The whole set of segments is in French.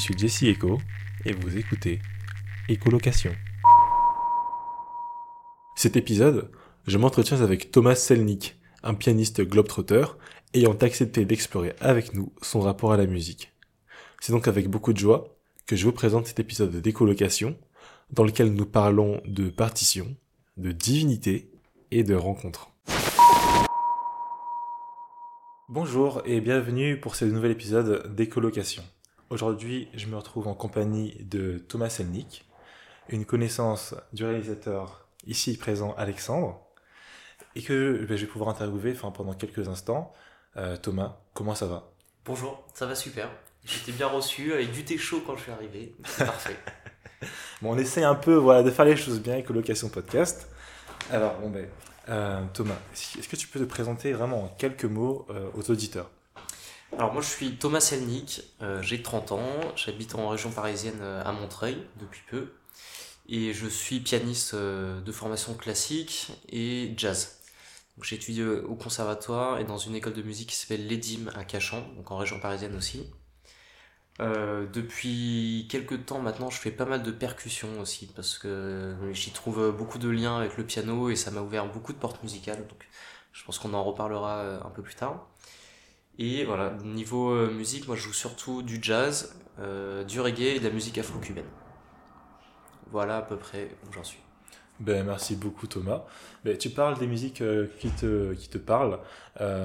Je suis Jesse Echo et vous écoutez Écolocation. Cet épisode, je m'entretiens avec Thomas Selnik, un pianiste globetrotter ayant accepté d'explorer avec nous son rapport à la musique. C'est donc avec beaucoup de joie que je vous présente cet épisode d'écolocation dans lequel nous parlons de partition, de divinité et de rencontre. Bonjour et bienvenue pour ce nouvel épisode d'écolocation. Aujourd'hui, je me retrouve en compagnie de Thomas Selnik, une connaissance du réalisateur ici présent Alexandre, et que ben, je vais pouvoir interviewer enfin, pendant quelques instants. Euh, Thomas, comment ça va? Bonjour, ça va super. J'étais bien reçu avec du thé chaud quand je suis arrivé. C'est parfait. Bon, on essaie un peu voilà, de faire les choses bien avec Location Podcast. Alors, bon, ben, euh, Thomas, est-ce que tu peux te présenter vraiment en quelques mots euh, aux auditeurs? Alors, moi, je suis Thomas Selnik, euh, j'ai 30 ans, j'habite en région parisienne à Montreuil depuis peu, et je suis pianiste de formation classique et jazz. J'ai étudié au conservatoire et dans une école de musique qui s'appelle l'EDIM à Cachan, donc en région parisienne aussi. Euh, depuis quelques temps maintenant, je fais pas mal de percussions aussi parce que j'y trouve beaucoup de liens avec le piano et ça m'a ouvert beaucoup de portes musicales. Donc je pense qu'on en reparlera euh, un peu plus tard. Et voilà, niveau euh, musique, moi je joue surtout du jazz, du reggae et de la musique afro-cubaine. Voilà à peu près où j'en suis. Ben, merci beaucoup Thomas. Ben, tu parles des musiques qui, te, qui te parlent.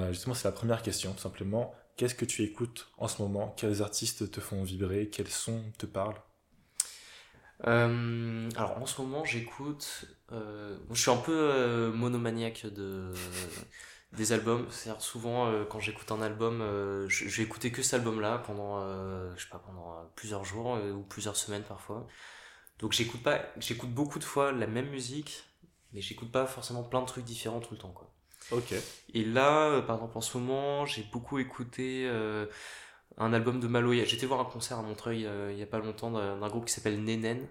justement, c'est la première question, tout simplement. Qu'est-ce que tu écoutes en ce moment? Quels artistes te font vibrer? Quels sons te parlent? Euh, alors en ce moment j'écoute, euh, je suis un peu euh, monomaniaque de des albums. C'est-à-dire souvent quand j'écoute un album, je, vais écouter que cet album-là pendant, je sais pas, pendant plusieurs jours ou plusieurs semaines parfois. Donc j'écoute pas, j'écoute beaucoup de fois la même musique, mais j'écoute pas forcément plein de trucs différents tout le temps quoi. Ok. Et là, euh, par exemple, en ce moment, j'ai beaucoup écouté euh, un album de Maloya. J'étais voir un concert à Montreuil euh, il y a pas longtemps d'un groupe qui s'appelle Nenen.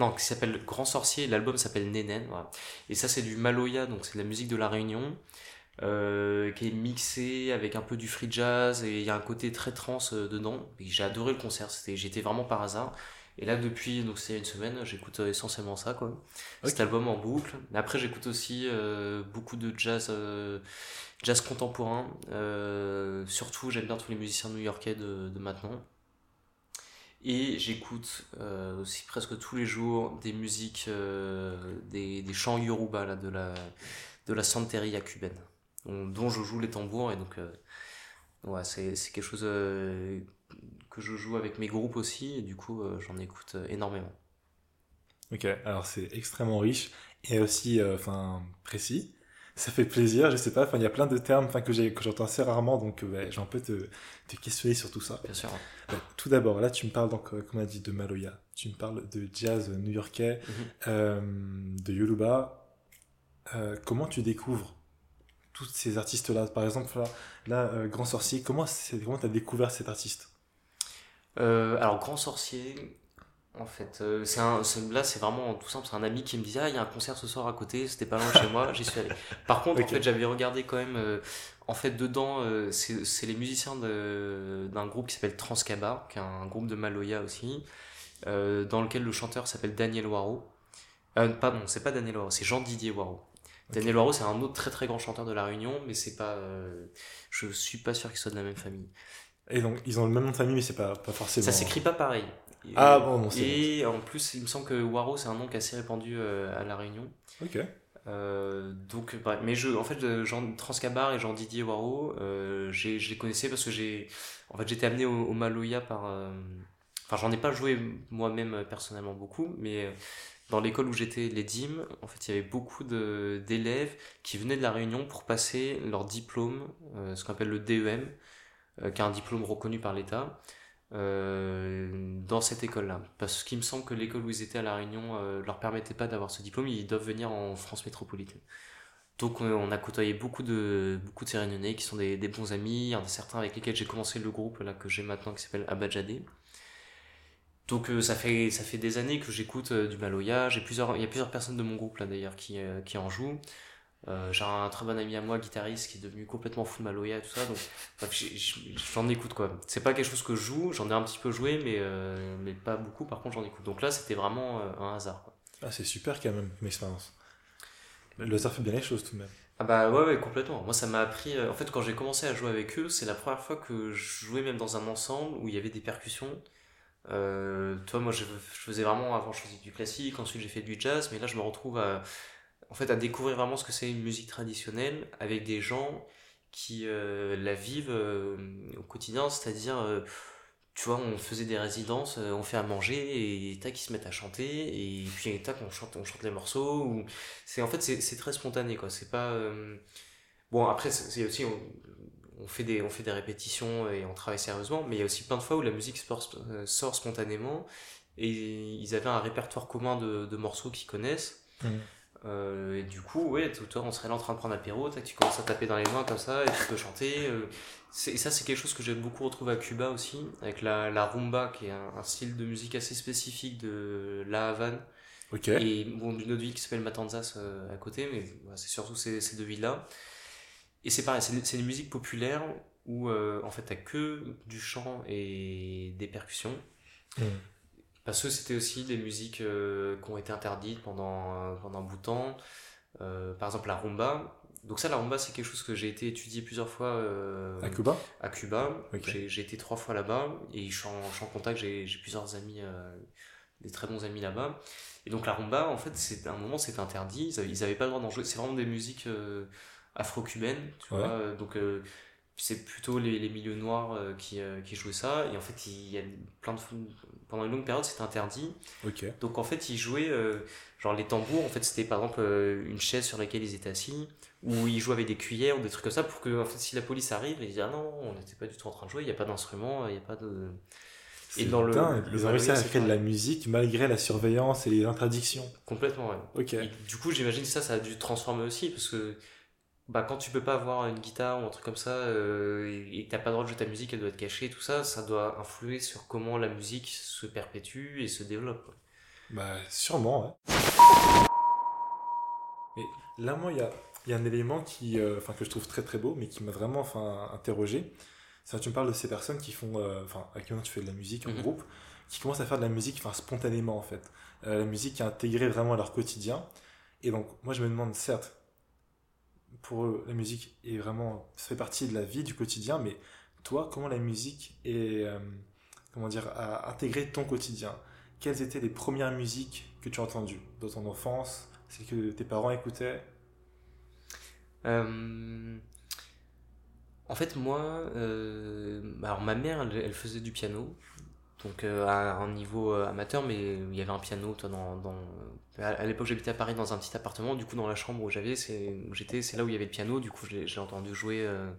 Non, qui s'appelle Grand Sorcier. L'album s'appelle Nenen. Et ça, c'est du Maloya, donc c'est de la musique de la Réunion. qui est mixé avec un peu du free jazz et il y a un côté très trans dedans. J'ai adoré le concert, j'étais vraiment par hasard. Et là, depuis, donc c'est une semaine, j'écoute euh, essentiellement ça, quoi. Cet album en boucle. Après, j'écoute aussi euh, beaucoup de jazz, euh, jazz contemporain. surtout, j'aime bien tous les musiciens new-yorkais de, de maintenant. Et j'écoute aussi presque tous les jours des musiques, des, des, chants yoruba là, de la, de la santeria cubaine, dont, je joue les tambours. Et donc, ouais, c'est quelque chose que je joue avec mes groupes aussi, et du coup, euh, j'en écoute euh, énormément. Ok, alors c'est extrêmement riche et aussi euh, enfin précis. Ça fait plaisir, je sais pas, il y a plein de termes que j'entends assez rarement, donc j'ai un peu te, te, questionner sur tout ça. Bien sûr. tout d'abord, là tu me parles, donc, comme on a dit, de Maloya, tu me parles de jazz new-yorkais, mhm. de Yoruba. comment tu découvres tous ces artistes-là? Par exemple, là, là Grand Sorcier, comment tu as découvert cet artiste? Euh, alors, Grand Sorcier, en fait, euh, c'est un, là c'est vraiment tout simple, c'est un ami qui me disait Ah, il y a un concert ce soir à côté, c'était pas loin de chez moi, j'y suis allé. Par contre, en fait, j'avais regardé quand même, euh, en fait, dedans, c'est les musiciens d'un groupe qui s'appelle Transcabar, qui est un groupe de Maloya aussi, dans lequel le chanteur s'appelle Daniel Waro. pardon, c'est pas Daniel Waro, c'est Jean-Didier Waro. Daniel Waro, c'est un autre très très grand chanteur de La Réunion, mais c'est pas. je suis pas sûr qu'il soit de la même famille. Et donc, ils ont le même nom de famille, mais c'est pas, pas forcément. Ça s'écrit pas pareil. Ah bon, non, Et en plus, il me semble que Waro, c'est un nom qui est assez répandu euh, à La Réunion. Ok. Euh, donc, bref. Mais je, en fait, Jean Transcabar et Jean-Didier Waro, euh, je les connaissais parce que j'ai. En fait, j'étais amené au, Maloya par. Euh, enfin, j'en ai pas joué moi-même personnellement beaucoup, mais dans l'école où j'étais, les DIM, en fait, il y avait beaucoup d'élèves qui venaient de La Réunion pour passer leur diplôme, ce qu'on appelle le DEM. Qui a un diplôme reconnu par l'État, euh, dans cette école-là. Parce qu'il me semble que l'école où ils étaient à La Réunion euh, leur permettait pas d'avoir ce diplôme, ils doivent venir en France métropolitaine. Donc on a côtoyé beaucoup de, beaucoup de ces Réunionnais qui sont des, bons amis, certains avec lesquels j'ai commencé le groupe là, que j'ai maintenant qui s'appelle Abadjadé. Donc ça, fait, ça fait des années que j'écoute du Maloya, j'ai plusieurs, il y a plusieurs personnes de mon groupe là d'ailleurs qui, qui en jouent. Euh, j'ai un très bon ami à moi, guitariste, qui est devenu complètement fou de Maloya et tout ça. Donc, j'en écoute quoi. C'est pas quelque chose que je joue, j'en ai un petit peu joué, mais, euh, mais pas beaucoup. Par contre, j'en écoute. Donc là, c'était vraiment euh, un hasard. Quoi. Ah, c'est super quand même, comme expérience. Le hasard fait bien les choses tout de même. Ah bah ouais, ouais, complètement. Moi, ça m'a appris. En fait, quand j'ai commencé à jouer avec eux, c'est la première fois que je jouais même dans un ensemble où il y avait des percussions. toi, moi, je, je, faisais vraiment. Avant, je faisais du classique, ensuite, j'ai fait du jazz, mais là, je me retrouve à en fait, à découvrir vraiment ce que c'est une musique traditionnelle avec des gens qui euh, la vivent euh, au quotidien, c'est-à-dire, euh, tu vois, on faisait des résidences, on fait à manger et tac, ils se mettent à chanter et puis tac, on chante, on chante les morceaux. C'est, en fait, c'est, très spontané, quoi. C'est pas. Bon, après, c'est aussi. On, fait des, on fait des répétitions et on travaille sérieusement, mais il y a aussi plein de fois où la musique sort, spontanément et ils avaient un répertoire commun de, morceaux qu'ils connaissent. Mmh. Euh, et du coup, ouais, tout on serait là en train de prendre l'apéro, tu commences à taper dans les mains comme ça, et tu peux chanter. Euh. et ça, c'est quelque chose que j'aime beaucoup retrouver à Cuba aussi, avec la, la rumba, qui est un, style de musique assez spécifique de La Havane. Et bon, d'une autre ville qui s'appelle Matanzas euh, à côté, mais c'est surtout ces, ces deux villes-là. Et c'est pareil, c'est une musique populaire où en fait t'as que du chant et des percussions. Mmh. Parce que c'était aussi des musiques euh, qui ont été interdites pendant, euh, pendant un bout de temps. Euh, par exemple, la rumba. Donc ça, la rumba, c'est quelque chose que j'ai été étudié plusieurs fois. à Cuba? À Cuba. J'ai été trois fois là-bas et je suis en, contact, j'ai plusieurs amis, des très bons amis là-bas. Et donc la rumba, en fait, c'est un moment, c'était interdit. Ils n'avaient pas le droit d'en jouer. C'est vraiment des musiques afro-cubaines, tu vois. Donc c'est plutôt les, les, milieux noirs euh, qui, euh, qui jouaient ça et en fait il y a plein de pendant une longue période c'était interdit donc en fait ils jouaient euh, genre les tambours en fait c'était par exemple une chaise sur laquelle ils étaient assis ou ils jouaient avec des cuillères ou des trucs comme ça pour que en fait si la police arrive ils disent ah non on n'était pas du tout en train de jouer il n'y a pas d'instrument il n'y a pas de et dans le, ils ont réussi à créer de la musique malgré la surveillance et les interdictions. Complètement, ouais. Ok. du coup, j'imagine que ça, ça a dû transformer aussi, parce que bah, quand tu peux pas avoir une guitare ou un truc comme ça euh, et que t'as pas le droit de jouer ta musique, elle doit être cachée, tout ça, ça doit influer sur comment la musique se perpétue et se développe. Bah, sûrement, ouais. Et là, moi, il y a, y a, un élément qui, euh, que je trouve très très beau, mais qui m'a vraiment enfin, interrogé. C'est tu me parles de ces personnes qui font, euh, enfin, avec qui tu fais de la musique en mhm. groupe, qui commencent à faire de la musique spontanément en fait. la musique qui est intégrée vraiment à leur quotidien. Et donc, moi, je me demande, certes, pour eux, la musique est vraiment fait partie de la vie du quotidien, mais toi, comment la musique est, euh, comment dire, a intégré ton quotidien? Quelles étaient les premières musiques que tu as entendues? Dans ton enfance Celles que tes parents écoutaient? Euh, En fait, moi, euh, alors ma mère, elle, faisait du piano, donc euh, à un niveau euh, amateur, mais il y avait un piano toi, dans, dans... À l'époque, j'habitais à Paris dans un petit appartement, du coup, dans la chambre où j'avais, c'est, j'étais, c'est là où il y avait le piano, du coup, j'ai, entendu jouer. Euh,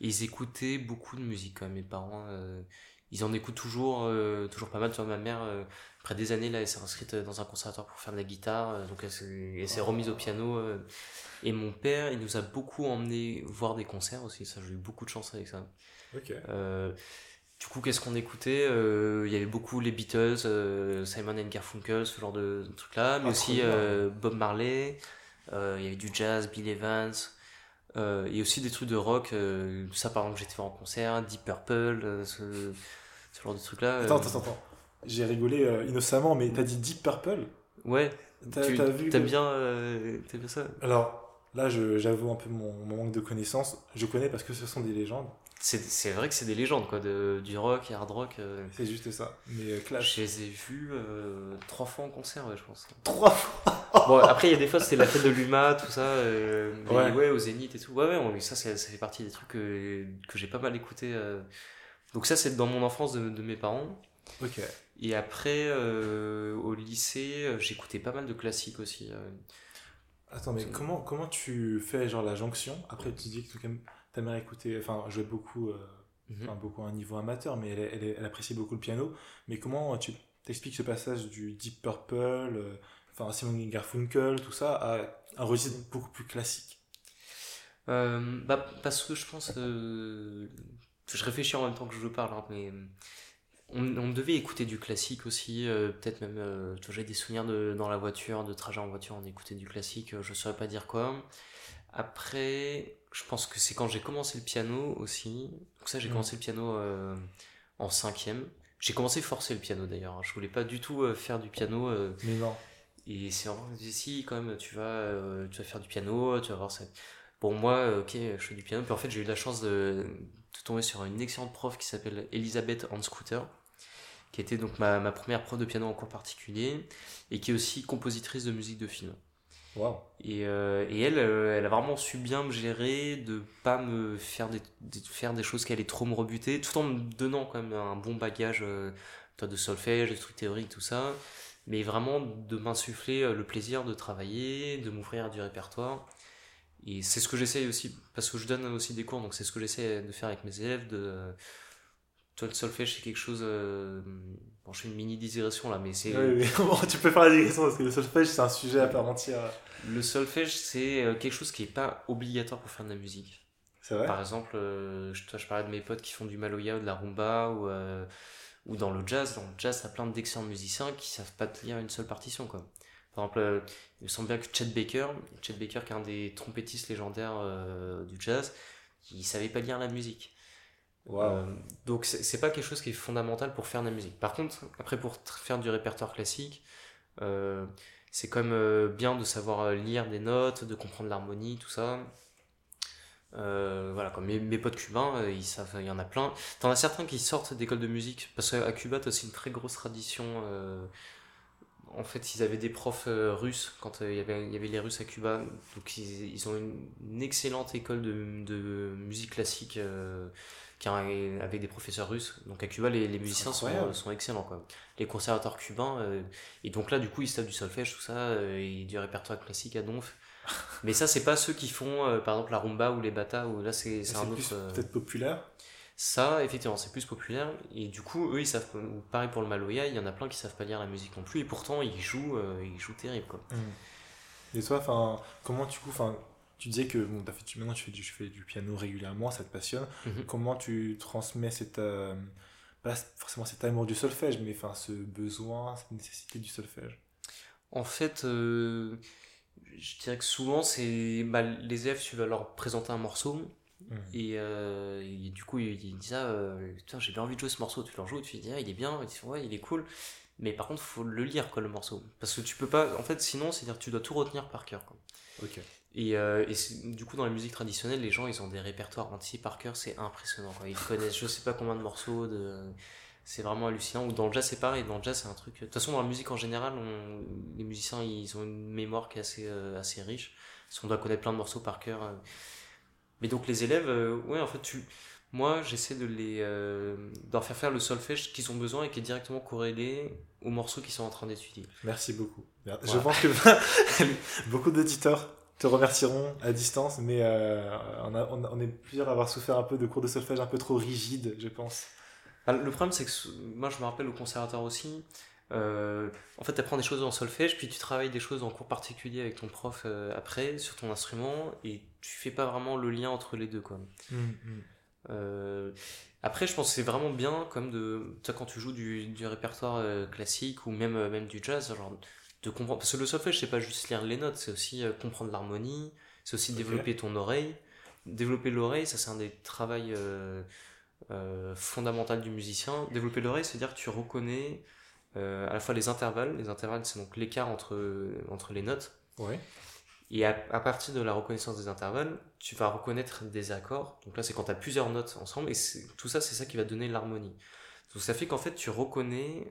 ils écoutaient beaucoup de musique, mes parents. ils en écoutent toujours, toujours pas mal. Ma mère, après des années, là, elle s'est inscrite dans un conservatoire pour faire de la guitare, donc elle s'est, remise au piano. et mon père, il nous a beaucoup emmené voir des concerts aussi, ça, j'ai eu beaucoup de chance avec ça. Ok. Du coup, qu'est-ce qu'on écoutait euh, Il y avait beaucoup les Beatles, euh, Simon and Garfunkel, ce genre de, trucs-là, mais aussi euh, Bob Marley. il y avait du jazz, Bill Evans, et aussi des trucs de rock. ça, par exemple, j'étais en concert, Deep Purple, ce, genre de trucs-là. Attends, attends, attends. J'ai rigolé innocemment, mais t'as dit Deep Purple? Ouais. T'as vu T'aimes bien, bien ça? Alors, là, j'avoue un peu mon, mon manque de connaissances. Je connais parce que ce sont des légendes c'est vrai que c'est des légendes quoi de du rock et hard rock euh. c'est juste ça. Mais euh, Clash. Je les ai vus euh, trois fois en concert ouais je pense. Trois fois? Bon après il y a des fois c'était la fête de l'UMA tout ça ouais. ouais au Zénith et tout. Ouais ouais ça ça fait partie des trucs que, que j'ai pas mal écouté donc ça c'est dans mon enfance de, de, mes parents. Ok. Et après au lycée j'écoutais pas mal de classiques aussi attends mais comment comment tu fais genre la jonction? Après tu dis que tu ta mère écoutait, enfin, jouait beaucoup, euh, mhm. beaucoup à un niveau amateur, mais elle, elle, elle, appréciait beaucoup le piano. Mais comment tu t'expliques ce passage du Deep Purple, euh, enfin, Simon Garfunkel, tout ça, à un registre beaucoup plus classique? Euh, bah, Parce que je pense. je réfléchis en même temps que je parle, hein, mais on, devait écouter du classique aussi, euh, peut-être même, euh, j'ai des souvenirs de, dans la voiture, de trajet en voiture, on écoutait du classique, je saurais pas dire quoi. Après, je pense que c'est quand j'ai commencé le piano aussi. Donc ça, j'ai mm. commencé le piano en cinquième. J'ai commencé forcer le piano d'ailleurs. Hein. Je voulais pas du tout faire du piano. Mais non. Et c'est vraiment si quand même tu vas, tu vas faire du piano, tu vas voir ça. Bon moi, ok, je fais du piano. Puis en fait, j'ai eu la chance de, de tomber sur une excellente prof qui s'appelle Elisabeth Scooter qui était donc ma, ma, première prof de piano en cours particulier, et qui est aussi compositrice de musique de film. Wow. Et, euh, et elle, euh, elle a vraiment su bien me gérer, de pas me faire des, faire des choses qui allaient trop me rebuter, tout en me donnant quand même un bon bagage euh, de solfège, de trucs théoriques, tout ça, mais vraiment de m'insuffler le plaisir de travailler, de m'ouvrir du répertoire. Et c'est ce que j'essaye aussi, parce que je donne aussi des cours, donc c'est ce que j'essaie de faire avec mes élèves, de, toi, le solfège, c'est quelque chose. Euh, bon, je fais une mini digression là, mais c'est. Oui, oui. tu peux faire la digression parce que le solfège, c'est un sujet à part entière. Le solfège, c'est euh, quelque chose qui n'est pas obligatoire pour faire de la musique. C'est vrai? Par exemple, euh, je, toi, je parlais de mes potes qui font du maloya ou de la rumba ou, ou dans le jazz. Dans le jazz, t'as plein d'excellents musiciens qui savent pas te lire une seule partition, quoi. Par exemple, il me semble bien que Chet Baker, Chet Baker qui est un des trompettistes légendaires du jazz, il savait pas lire la musique. Euh, donc c'est pas quelque chose qui est fondamental pour faire de la musique. Par contre, après pour faire du répertoire classique, euh, c'est quand même euh, bien de savoir lire des notes, de comprendre l'harmonie, tout ça. voilà, comme mes, potes cubains, ils savent, il y en a plein. T'en as certains qui sortent d'école de musique, parce qu'à Cuba, t'as aussi une très grosse tradition. en fait, ils avaient des profs russes quand il y, avait, les Russes à Cuba, donc ils, ont une, excellente école de musique classique avec des professeurs russes. Donc à Cuba, les, les musiciens sont, sont, excellents. Quoi. Les conservateurs cubains, euh, et donc là, du coup, ils se tapent du solfège, tout ça, euh, et du répertoire classique à donf. Mais ça, c'est pas ceux qui font, euh, par exemple, la rumba ou les bata, ou là, c'est un autre. Peut-être populaire ça, effectivement, c'est plus populaire. Et du coup, eux, ils savent. Pareil pour le Maloya, il y en a plein qui savent pas lire la musique non plus. Et pourtant, ils jouent, ils jouent terrible. Quoi. Mmh. Et toi, enfin, comment tu coup, enfin, tu disais que bon, as fait, maintenant tu fais, du, fais du piano régulièrement, ça te passionne. Mhm. Comment tu transmets cette, euh, pas forcément cet amour du solfège, mais enfin ce besoin, cette nécessité du solfège? En fait, euh, je dirais que souvent, c'est bah, les élèves, tu vas leur présenter un morceau. Mhm. Euh, et, du coup, ils, disent Ah, j'ai bien envie de jouer ce morceau. Tu leur joues, tu dis Ah, il est bien. Ils disent Ouais, il est cool. Mais par contre, il faut le lire, quoi, le morceau. Parce que tu peux pas. En fait, sinon, c'est-à-dire que tu dois tout retenir par cœur. Quoi. Ok. Et, euh, et du coup, dans la musique traditionnelle, les gens, ils ont des répertoires entiers par cœur, c'est impressionnant. Quoi. Ils connaissent je sais pas combien de morceaux, de... c'est vraiment hallucinant. Ou dans le jazz, c'est pareil. Dans le jazz, c'est un truc. De toute façon, dans la musique en général, on... les musiciens, ils ont une mémoire qui est assez, euh, assez riche. Parce qu'on doit connaître plein de morceaux par cœur. Euh. Mais donc, les élèves, ouais, en fait, tu. Moi, j'essaie de les d'en faire faire le solfège qu'ils ont besoin et qui est directement corrélé aux morceaux qu'ils sont en train d'étudier. Merci beaucoup. Je pense que beaucoup d'auditeurs te remercieront à distance, mais euh, on, a, on, est plusieurs à avoir souffert un peu de cours de solfège un peu trop rigides, je pense. Bah, le problème, c'est que moi, je me rappelle au conservatoire aussi. Euh, en fait, tu apprends des choses en solfège, puis tu travailles des choses en cours particulier avec ton prof euh, après sur ton instrument, et tu fais pas vraiment le lien entre les deux. Quoi. Mmh, mmh. après, je pense que c'est vraiment bien, comme de. Toi, quand tu joues du, du répertoire classique ou même, même du jazz, genre de comprendre. Parce que le solfège, c'est pas juste lire les notes, c'est aussi euh, comprendre l'harmonie, c'est aussi développer ton oreille. Développer l'oreille, ça c'est un des travaux euh, euh, fondamentaux du musicien. Développer l'oreille, c'est-à-dire que tu reconnais à la fois les intervalles. Les intervalles, c'est donc l'écart entre, entre les notes. Ouais. Et à, partir de la reconnaissance des intervalles, tu vas reconnaître des accords. Donc là, c'est quand tu as plusieurs notes ensemble. Et tout ça, c'est ça qui va donner l'harmonie. Donc ça fait qu'en fait, tu reconnais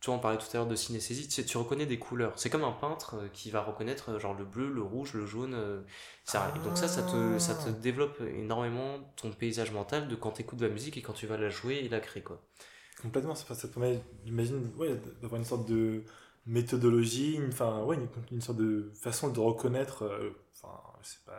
tu vois, on parlait tout à l'heure de synesthésie, tu, tu reconnais des couleurs. C'est comme un peintre euh, qui va reconnaître euh, genre le bleu, le rouge, le jaune. Euh, ça, donc ça, ça te, ça te développe énormément ton paysage mental de quand tu écoutes de la musique et quand tu vas la jouer et la créer. Quoi. Complètement, ça, te permet, j'imagine, ouais, d'avoir une sorte de méthodologie, une, enfin, ouais, une, sorte de façon de reconnaître. enfin, pas,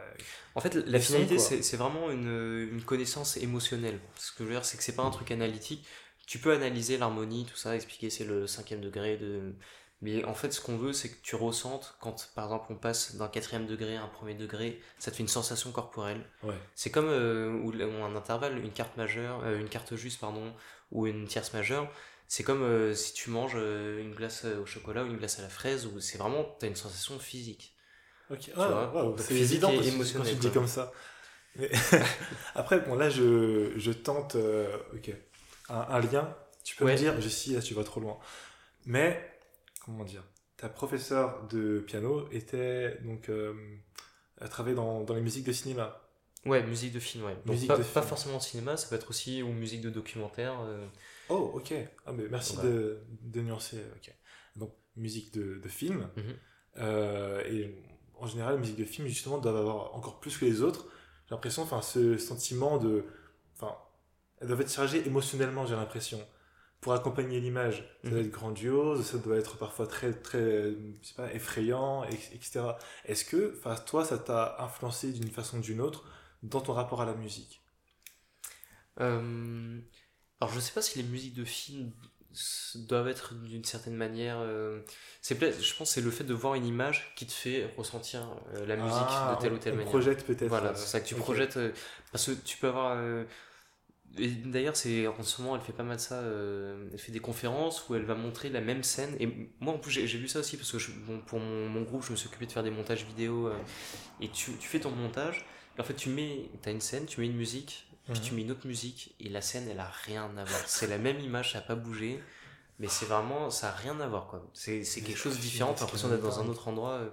en fait, la finalité, c'est vraiment une, une, connaissance émotionnelle. Ce que je veux dire, c'est que c'est pas un truc analytique tu peux analyser l'harmonie, tout ça, expliquer c'est le cinquième degré de. Mais en fait, ce qu'on veut, c'est que tu ressentes quand, par exemple, on passe d'un quatrième degré à un premier degré, ça te fait une sensation corporelle. Ouais. C'est comme euh, un intervalle, une carte majeure, euh, une carte juste, pardon, ou une tierce majeure. C'est comme euh, si tu manges une glace au chocolat ou une glace à la fraise, où c'est vraiment, tu as une sensation physique. Ok, vois, ah, wow, c'est évident et parce que quand tu dis comme ça. Mais Après, bon, là, je, je tente ok, un, un lien. Tu peux Ouais. me dire, je suis là, tu vas trop loin. Mais, comment dire, ta professeure de piano était donc. Euh, elle travaillait dans, dans les musiques de cinéma. Ouais, musique de film, ouais. Donc Musique pas, de pas film. forcément de cinéma, ça peut être aussi ou musique de documentaire. euh, Oh, ok. Ah, mais merci Ouais. de, de nuancer. Ok. Donc, musique de, de film. Mhm. Euh, et en général, les musiques de film, justement, doivent avoir encore plus que les autres. J'ai l'impression, enfin, ce sentiment de. Elles doivent être chargées émotionnellement, j'ai l'impression. Pour accompagner l'image, ça doit Mhm. être grandiose, ça doit être parfois très, très, je sais pas, effrayant, et- etc. Est-ce que, enfin, toi, ça t'a influencé d'une façon ou d'une autre dans ton rapport à la musique? Euh, alors je sais pas si les musiques de films doivent être d'une certaine manière. euh, c'est je pense, que c'est le fait de voir une image qui te fait ressentir euh, la musique Ah, de telle on- ou telle on manière. projette peut-être. Voilà, euh, c'est ça que tu ok. projettes. euh, parce que tu peux avoir. D'ailleurs, c'est en ce moment, elle fait pas mal ça. euh, elle fait des conférences où elle va montrer la même scène. Et moi, en plus, j'ai vu ça aussi parce que je- bon, pour mon, mon groupe, je me suis occupé de faire des montages vidéo. euh, et tu, tu fais ton montage. Et en fait, tu mets, as une scène, tu mets une musique, puis Mhm. tu mets une autre musique. Et la scène, elle a rien à voir. C'est la même image, ça a pas bougé. Mais c'est vraiment, ça a rien à voir quoi. C'est c'est quelque chose de différent. T'as l'impression d'être dans un autre endroit. euh.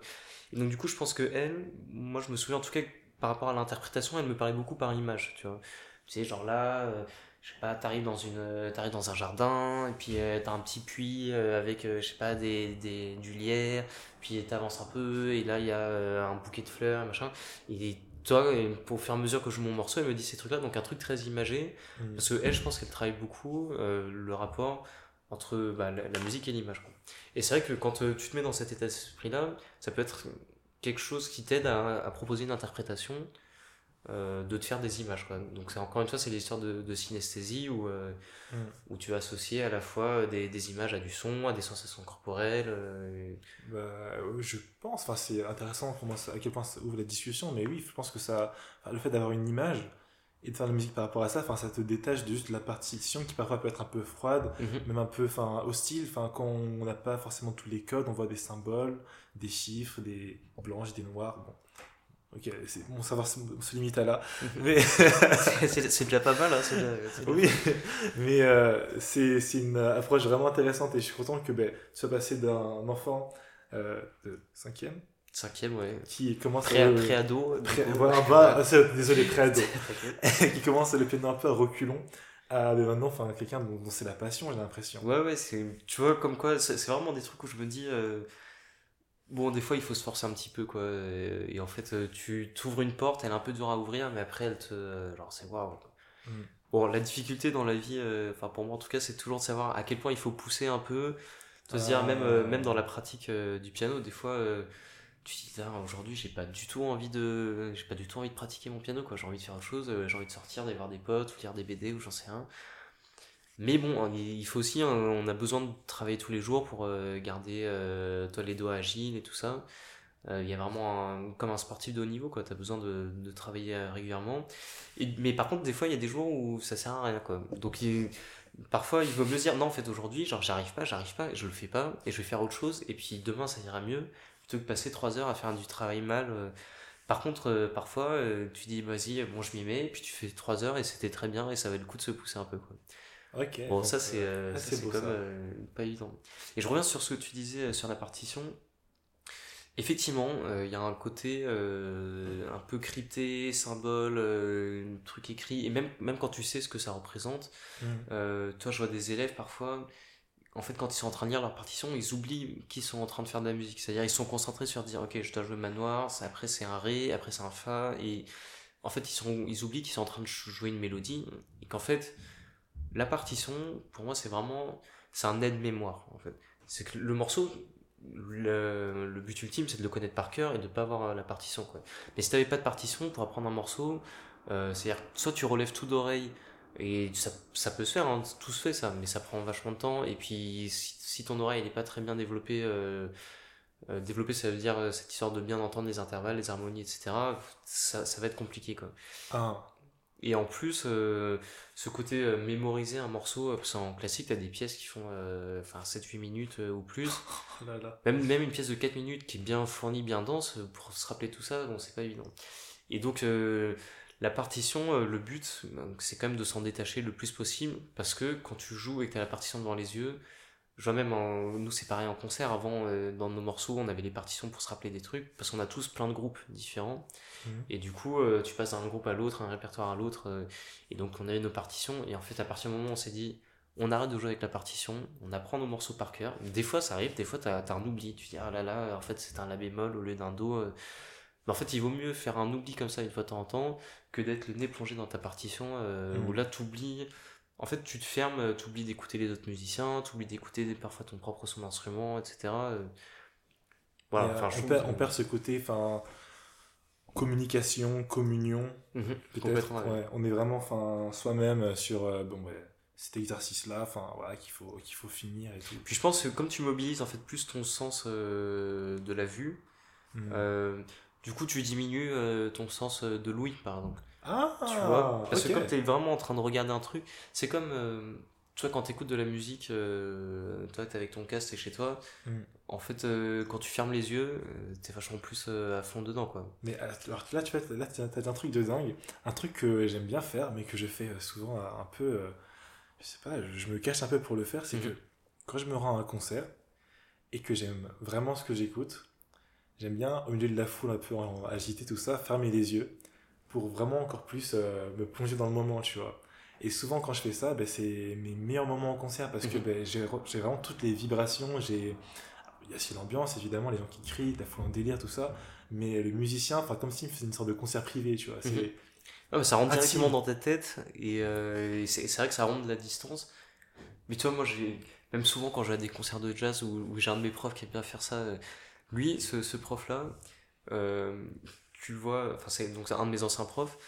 Et donc, du coup, je pense que elle, moi, je me souviens en tout cas par rapport à l'interprétation, elle me parlait beaucoup par image, tu vois. Tu sais, genre là, euh, je sais pas, t'arrives dans une, euh, t'arrives dans un jardin, et puis euh, t'as un petit puits euh, avec, euh, je sais pas, des, des, du lierre, puis t'avances un peu, et là il y a un bouquet de fleurs, machin. Et toi, pour faire mesure que je joue mon morceau, elle me dit ces trucs-là, donc un truc très imagé, Mhm. parce que elle, je pense qu'elle travaille beaucoup le rapport entre bah, la, la musique et l'image. Et c'est vrai que quand euh, tu te mets dans cet état d'esprit-là, ça peut être quelque chose qui t'aide à, à proposer une interprétation, euh, de te faire des images. Quoi. Donc c'est encore une fois, c'est l'histoire de, de synesthésie où, euh, Mm. où tu vas associer à la fois des, des images à du son, à des sensations corporelles. euh, Bah, euh, je pense, enfin, c'est intéressant pour moi à quel point ça ouvre la discussion, mais oui, je pense que ça, le fait d'avoir une image et de faire de la musique par rapport à ça, ça te détache de juste la partition qui parfois peut être un peu froide, mhm. même un peu hostile, enfin, quand on n'a pas forcément tous les codes, on voit des symboles, des chiffres, des blanches, des noirs, bon. Ok, c'est, mon savoir se, se limite à là. Mais, c'est déjà pas mal. Hein, déjà- oui, mais euh, c'est, une approche vraiment intéressante et je suis content que ben, tu sois passé d'un enfant euh, de cinquième Cinquième, ouais. qui commence Pré- Préado. Pré- voilà, bah, ah, désolé, préado. Qui commence le piano un peu à reculons à mais maintenant enfin quelqu'un dont, dont c'est la passion j'ai l'impression Ouais, ouais, c'est, tu vois, comme quoi, c'est c'est vraiment des trucs où je me dis, euh, bon, des fois, il faut se forcer un petit peu, quoi. Et, et en fait, euh, tu t'ouvres une porte, elle est un peu dure à ouvrir, mais après, elle te. euh, Genre, c'est waouh. Mm. Bon, la difficulté dans la vie, euh, enfin, pour moi en tout cas, c'est toujours de savoir à quel point il faut pousser un peu. De se dire, même, même dans la pratique du piano, des fois. tu te dis, Ah, aujourd'hui, j'ai pas du tout envie de, j'ai pas du tout envie de pratiquer mon piano, quoi. J'ai envie de faire autre chose, j'ai envie de sortir, d'aller voir des potes, ou lire des BD, ou j'en sais rien. Mais bon, hein, il faut aussi, hein, on a besoin de travailler tous les jours pour euh, garder euh, toi les doigts agiles et tout ça. Euh, Il y a vraiment comme un sportif de haut niveau, quoi. T'as besoin de, travailler euh, régulièrement. Mais par contre, des fois, il y a des jours où ça sert à rien, quoi. Donc, parfois, il vaut mieux dire, non, en fait, aujourd'hui, genre, j'arrive pas, j'arrive pas, je le fais pas, et je vais faire autre chose, et puis demain, ça ira mieux, plutôt que passer trois heures à faire du travail mal. Par contre, parfois, tu dis, vas-y, bon, je m'y mets, et puis tu fais trois heures, et c'était très bien, et ça va le coup de se pousser un peu. Ok Bon, ça c'est euh, euh, ça, comme ça. euh, pas évident. Et je reviens sur ce que tu disais euh, sur la partition. Effectivement, euh, il y a un côté euh, un peu crypté, symbole, euh, truc écrit, et même, même quand tu sais ce que ça représente, Mm. euh, toi je vois des élèves parfois, en fait quand ils sont en train de lire leur partition, ils oublient qu'ils sont en train de faire de la musique. C'est-à-dire ils sont concentrés sur dire ok je dois jouer manoir, ça- après c'est un ré, après c'est un fa, et en fait ils, sont, ils oublient qu'ils sont en train de jouer une mélodie, et qu'en fait la partition, pour moi, c'est vraiment c'est un aide-mémoire en fait. C'est que le morceau, le, but ultime, c'est de le connaître par cœur et de pas avoir euh, la partition. Mais si t'avais pas de partition pour apprendre un morceau, euh, c'est-à-dire soit tu relèves tout d'oreille Et ça, peut se faire, hein, tout se fait ça, mais ça prend vachement de temps. Et puis si, ton oreille n'est pas très bien développée, euh, ça veut dire cette histoire de bien entendre les intervalles, les harmonies, etc., ça, ça va être compliqué quoi. Ah. Et en plus, euh, ce côté euh, mémoriser un morceau, euh, parce en classique, tu as des pièces qui font enfin 7-8 minutes ou plus. Oh même, même une pièce de 4 minutes qui est bien fournie, bien dense, pour se rappeler tout ça, bon, c'est pas évident. Et donc, la partition, le but, c'est quand même de s'en détacher le plus possible, parce que quand tu joues et que tu as la partition devant les yeux, je vois même, en, nous c'est pareil en concert, avant euh, dans nos morceaux on avait les partitions pour se rappeler des trucs, parce qu'on a tous plein de groupes différents, mhm. et du coup euh, tu passes d'un groupe à l'autre, un répertoire à l'autre, euh, et donc on avait nos partitions, et en fait à partir du moment où on s'est dit, on arrête de jouer avec la partition, on apprend nos morceaux par cœur, des fois ça arrive, des fois t'as as un oubli, tu dis ah là là, en fait c'est un la bémol au lieu d'un do, mais en fait il vaut mieux faire un oubli comme ça une fois de temps en temps, que d'être le nez plongé dans ta partition, mhm. où là t'oublies en fait, tu te fermes, euh, tu oublies d'écouter les autres musiciens, tu oublies d'écouter parfois ton propre son d'instrument, etc. Euh. Voilà, euh, on, perd, on, perd, ce côté, enfin, communication, communion. Mhm, peut-être. On est vraiment, enfin, soi-même sur, bon, cet exercice-là, enfin, voilà, qu'il faut, qu'il faut finir et tout. Puis je pense que comme tu mobilises en fait plus ton sens de la vue, mhm. du coup, tu diminues ton sens de l'ouïe, par exemple. Ah, tu vois Parce que quand tu es vraiment en train de regarder un truc, c'est comme. Euh, tu vois, quand tu écoutes de la musique, euh, toi, tu avec ton casque, et chez toi. Mm. En fait, euh, quand tu fermes les yeux, tu es vachement plus à fond dedans, quoi. Mais alors là, tu vois, là, as un truc de dingue. Un truc que j'aime bien faire, mais que je fais souvent un peu. je sais pas, je me cache un peu pour le faire. C'est que quand je me rends à un concert et que j'aime vraiment ce que j'écoute, j'aime bien, au milieu de la foule un peu agitée, tout ça, fermer les yeux pour vraiment encore plus euh, me plonger dans le moment, tu vois. Et souvent, quand je fais ça, ben, c'est mes meilleurs moments en concert parce que mhm. ben, j'ai vraiment toutes les vibrations. J'ai Il y a aussi l'ambiance, évidemment, les gens qui crient, la foule en délire, tout ça. Mais le musicien, enfin, comme s'il me faisait une sorte de concert privé, tu vois. Mhm. ça rentre directement dans ta tête et, euh, c'est vrai que ça rend de la distance. Mais tu vois, moi, j'ai même souvent quand j'ai des concerts de jazz où, j'ai un de mes profs qui aime bien faire ça, euh, lui, ce, ce prof-là, tu le vois, enfin c'est donc un de mes anciens profs,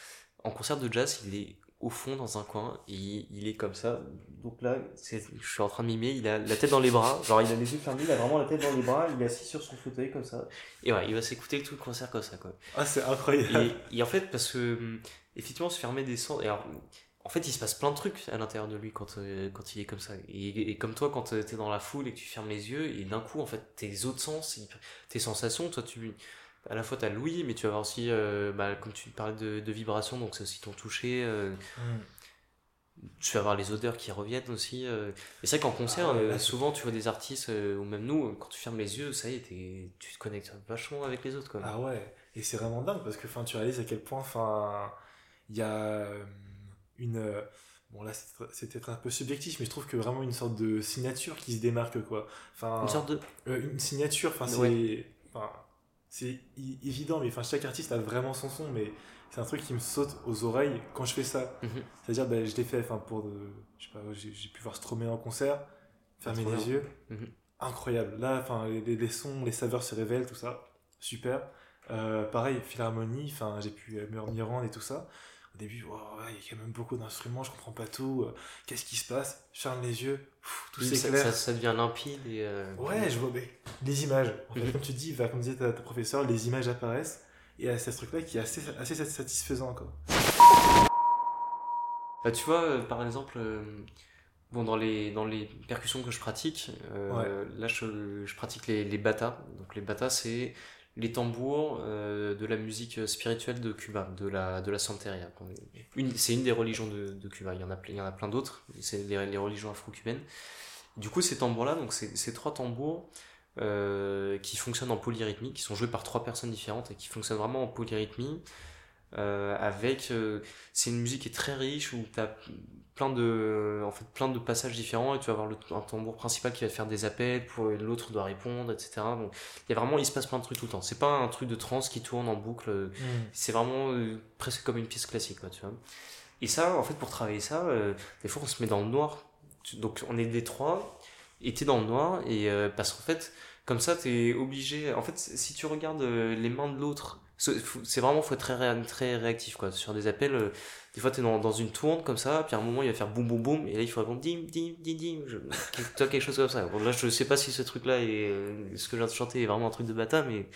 en concert de jazz, il est au fond dans un coin et il est comme ça. Donc là, je suis en train de mimer, il a la tête dans les bras, genre il a les yeux fermés, il a vraiment la tête dans les bras, il est assis sur son fauteuil comme ça. Et ouais, il va s'écouter tout le concert comme ça quoi. Ah, c'est incroyable. Et, en fait, parce que effectivement, se fermer des sons. Et alors, en fait, il se passe plein de trucs à l'intérieur de lui quand, euh, quand il est comme ça. Et, et comme toi, quand t'es dans la foule et que tu fermes les yeux, et d'un coup, en fait, tes autres sens, tes sensations, toi, tu à la fois tu as l'ouïe, mais tu vas avoir aussi, euh, bah, comme tu parlais de, de vibration, donc c'est aussi ton toucher. Euh, mm. Tu vas avoir les odeurs qui reviennent aussi. Euh. Et c'est vrai qu'en concert, ah souvent tu vois des artistes, ou même nous, quand tu fermes les yeux, ça y est, tu te connectes vachement avec les autres. Quoi. Ah ouais, et c'est vraiment dingue parce que tu réalises à quel point il y a une. Bon là c'est peut-être un peu subjectif mais je trouve que vraiment une sorte de signature qui se démarque quoi. Enfin, une sorte de... une signature, enfin c'est c'est évident, mais enfin, chaque artiste a vraiment son son, mais c'est un truc qui me saute aux oreilles quand je fais ça. Mhm. C'est-à-dire, ben, je l'ai fait enfin, pour. De, je sais pas, j'ai pu voir Stromae en concert, fermer les yeux. Mhm. Incroyable. Là, enfin, les, les, sons, les saveurs se révèlent, tout ça. Super. Euh, pareil, Philharmonie, enfin, j'ai pu me rendre et tout ça au début, il y a quand même beaucoup d'instruments, je comprends pas tout. Euh, qu'est-ce qui se passe? Je ferme les yeux, tout s'éclaire. Ça, devient limpide et. Euh, ouais, je vois les images. En fait, comme tu dis, va, comme disait ta, professeur, les images apparaissent et a ce truc-là qui est assez, assez satisfaisant. Quoi. Bah, tu vois, euh, par exemple, bon, dans, les, dans les percussions que je pratique, là je, je, pratique les, les bata. Donc les bata, c'est les tambours euh, de la musique spirituelle de Cuba, de la, de la Santeria. C'est une des religions de, de, Cuba, il y en a, il y en a plein d'autres, c'est les, les, religions afro-cubaines. Du coup, ces tambours-là, donc ces trois tambours euh, qui fonctionnent en polyrythmie, qui sont joués par trois personnes différentes et qui fonctionnent vraiment en polyrythmie, euh, avec... c'est une musique qui est très riche, où tu as plein de en fait plein de passages différents et tu vas avoir le, un tambour principal qui va faire des appels pour l'autre doit répondre etc donc il y a vraiment il se passe plein de trucs tout le temps. C'est pas un truc de trance qui tourne en boucle mm. c'est vraiment euh, presque comme une pièce classique quoi, tu vois. Et ça en fait pour travailler ça euh, des fois on se met dans le noir. Donc on est des trois et t'es dans le noir et euh, parce qu'en fait comme ça t'es obligé en fait si tu regardes les mains de l'autre c'est vraiment faut être très, réactif quoi. Sur des appels euh, des fois tu es dans, dans, une tourne comme ça puis à un moment il va faire boum boum boum et là il faut répondre dim dim dim dim je, toi quelque chose comme ça. Bon, là je sais pas si ce truc là est euh, ce que je viens de chanter est vraiment un truc de bâtard mais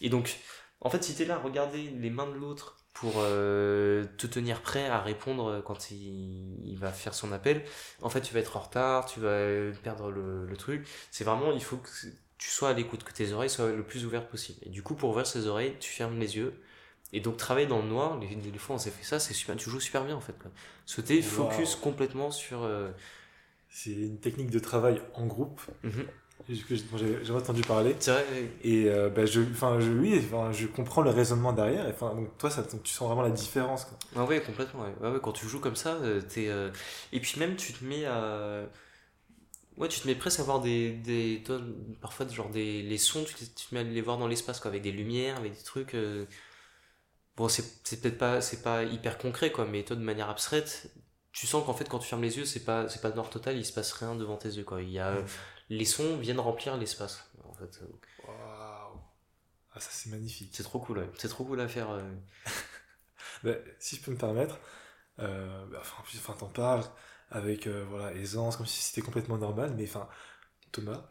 et donc en fait si tu es là regarder les mains de l'autre pour euh, te tenir prêt à répondre quand il, il, va faire son appel en fait tu vas être en retard tu vas perdre le, le truc. C'est vraiment il faut que tu sois à l'écoute, que tes oreilles soient le plus ouvertes possible. Et du coup, pour ouvrir ses oreilles, tu fermes les yeux. Et donc, travailler dans le noir, les, les fois on s'est fait ça, c'est super, tu joues super bien en fait. Sauter, focus complètement sur. Euh, c'est une technique de travail en groupe. Mm J'ai entendu parler. C'est vrai. Et euh, bah, je, je, oui, je comprends le raisonnement derrière. Et, donc, toi, ça, tu sens vraiment la différence. Quoi. Ah ouais, complètement. Ouais. Ouais, quand tu joues comme ça, euh, es, et puis même, tu te mets à Ouais, tu te mets presque à voir des, des parfois genre des les sons, tu, te mets à les voir dans l'espace quoi, avec des lumières, avec des trucs. Euh. Bon, c'est peut-être pas c'est pas hyper concret quoi, mais toi de manière abstraite, tu sens qu'en fait quand tu fermes les yeux, c'est pas c'est pas noir total, il se passe rien devant tes yeux quoi. Il y a les sons viennent remplir l'espace en fait. Waouh. Ah ça c'est magnifique. C'est trop cool, ouais. c'est trop cool à faire. Euh. bah, si je peux me permettre, euh, bah, enfin, enfin t'en parles avec euh, voilà, aisance, comme si c'était complètement normal. Mais enfin, Thomas,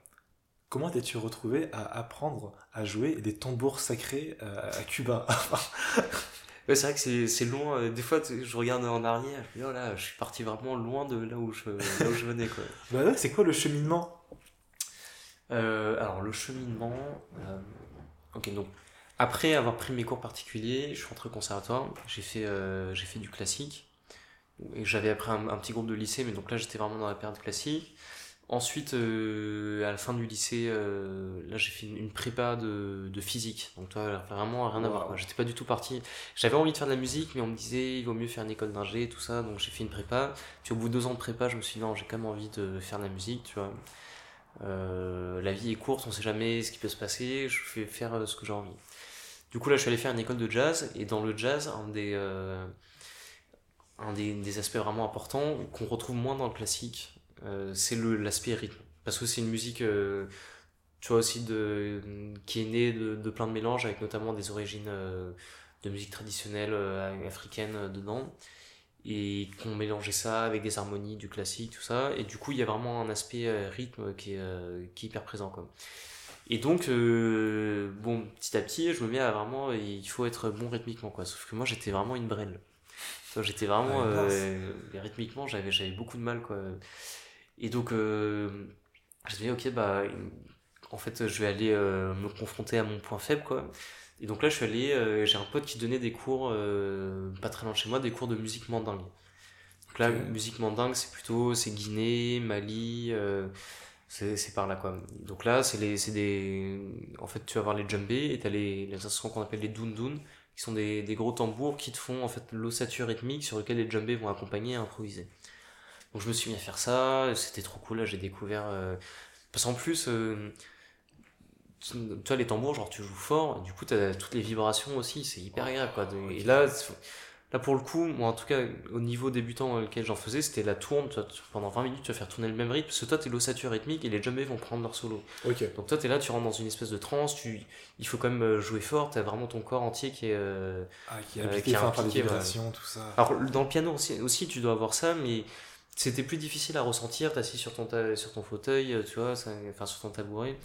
comment t'es-tu retrouvé à apprendre à jouer des tambours sacrés euh, à Cuba? Ouais, c'est vrai que c'est loin. Euh, des fois, je regarde en arrière, je me dis, oh là, je suis parti vraiment loin de là où je, là où je venais. Quoi. bah ouais, c'est quoi le cheminement? Alors, le cheminement. ok, donc, après avoir pris mes cours particuliers, je suis rentré au conservatoire, j'ai fait, j'ai fait du classique et j'avais après un, petit groupe de lycée, mais donc là j'étais vraiment dans la période classique. Ensuite, euh, à la fin du lycée, euh, là j'ai fait une, prépa de, de, physique. Donc toi, vraiment rien à voir. J'étais pas du tout parti. J'avais envie de faire de la musique, mais on me disait il vaut mieux faire une école d'ingé et tout ça. Donc j'ai fait une prépa. Puis au bout de deux ans de prépa, je me suis dit non, j'ai quand même envie de faire de la musique, tu vois. Euh, la vie est courte, on sait jamais ce qui peut se passer. Je vais faire ce que j'ai envie. Du coup là, je suis allé faire une école de jazz et dans le jazz, un des un des, aspects vraiment importants qu'on retrouve moins dans le classique, euh, c'est l'aspect rythme. Parce que c'est une musique, euh, tu vois, aussi de, qui est née de, plein de mélanges, avec notamment des origines euh, de musique traditionnelle africaine dedans, et qu'on mélangeait ça avec des harmonies du classique, tout ça, et du coup, il y a vraiment un aspect rythme qui est, qui hyper présent. Quoi. Et donc, bon, petit à petit, je me mets à vraiment, il faut être bon rythmiquement, quoi. Sauf que moi, j'étais vraiment une brêle. J'étais vraiment. Euh, rythmiquement, j'avais, j'avais beaucoup de mal, quoi. Et donc, euh, je me dit, ok, bah, en fait, je vais aller euh, me confronter à mon point faible, quoi. Et donc là, je suis allé, j'ai un pote qui donnait des cours, pas très loin de chez moi, des cours de musique mandingue. Donc là, musique mandingue, c'est plutôt, c'est Guinée, Mali, c'est par là, quoi. Donc là, c'est les, c'est des, en fait, tu vas avoir les djembés et t'as les, les instruments qu'on appelle les doun qui sont des, gros tambours qui te font en fait l'ossature rythmique sur lequel les djembés vont accompagner et improviser. Donc je me suis mis à faire ça, c'était trop cool, là j'ai découvert... Euh... Parce qu'en plus, euh... tu vois les tambours, genre tu joues fort, du coup tu as toutes les vibrations aussi, c'est hyper agréable. Et là, Là, pour le coup, moi, en tout cas, au niveau débutant lequel j'en faisais, c'était la tourne. pendant 20 minutes, tu vas faire tourner le même rythme. Parce que toi, t'es l'ossature rythmique et les jumbés vont prendre leur solo. Donc toi, t'es là, tu rentres dans une espèce de transe. Tu, il faut quand même euh, jouer fort. T'as vraiment ton corps entier qui est. Euh, ah, qui est euh, qui par les vibrations, tout ça. Alors, dans le piano aussi, aussi, tu dois avoir ça, mais c'était plus difficile à ressentir. T'es assis sur ton, sur ton fauteuil, tu vois, enfin, sur ton tabouret.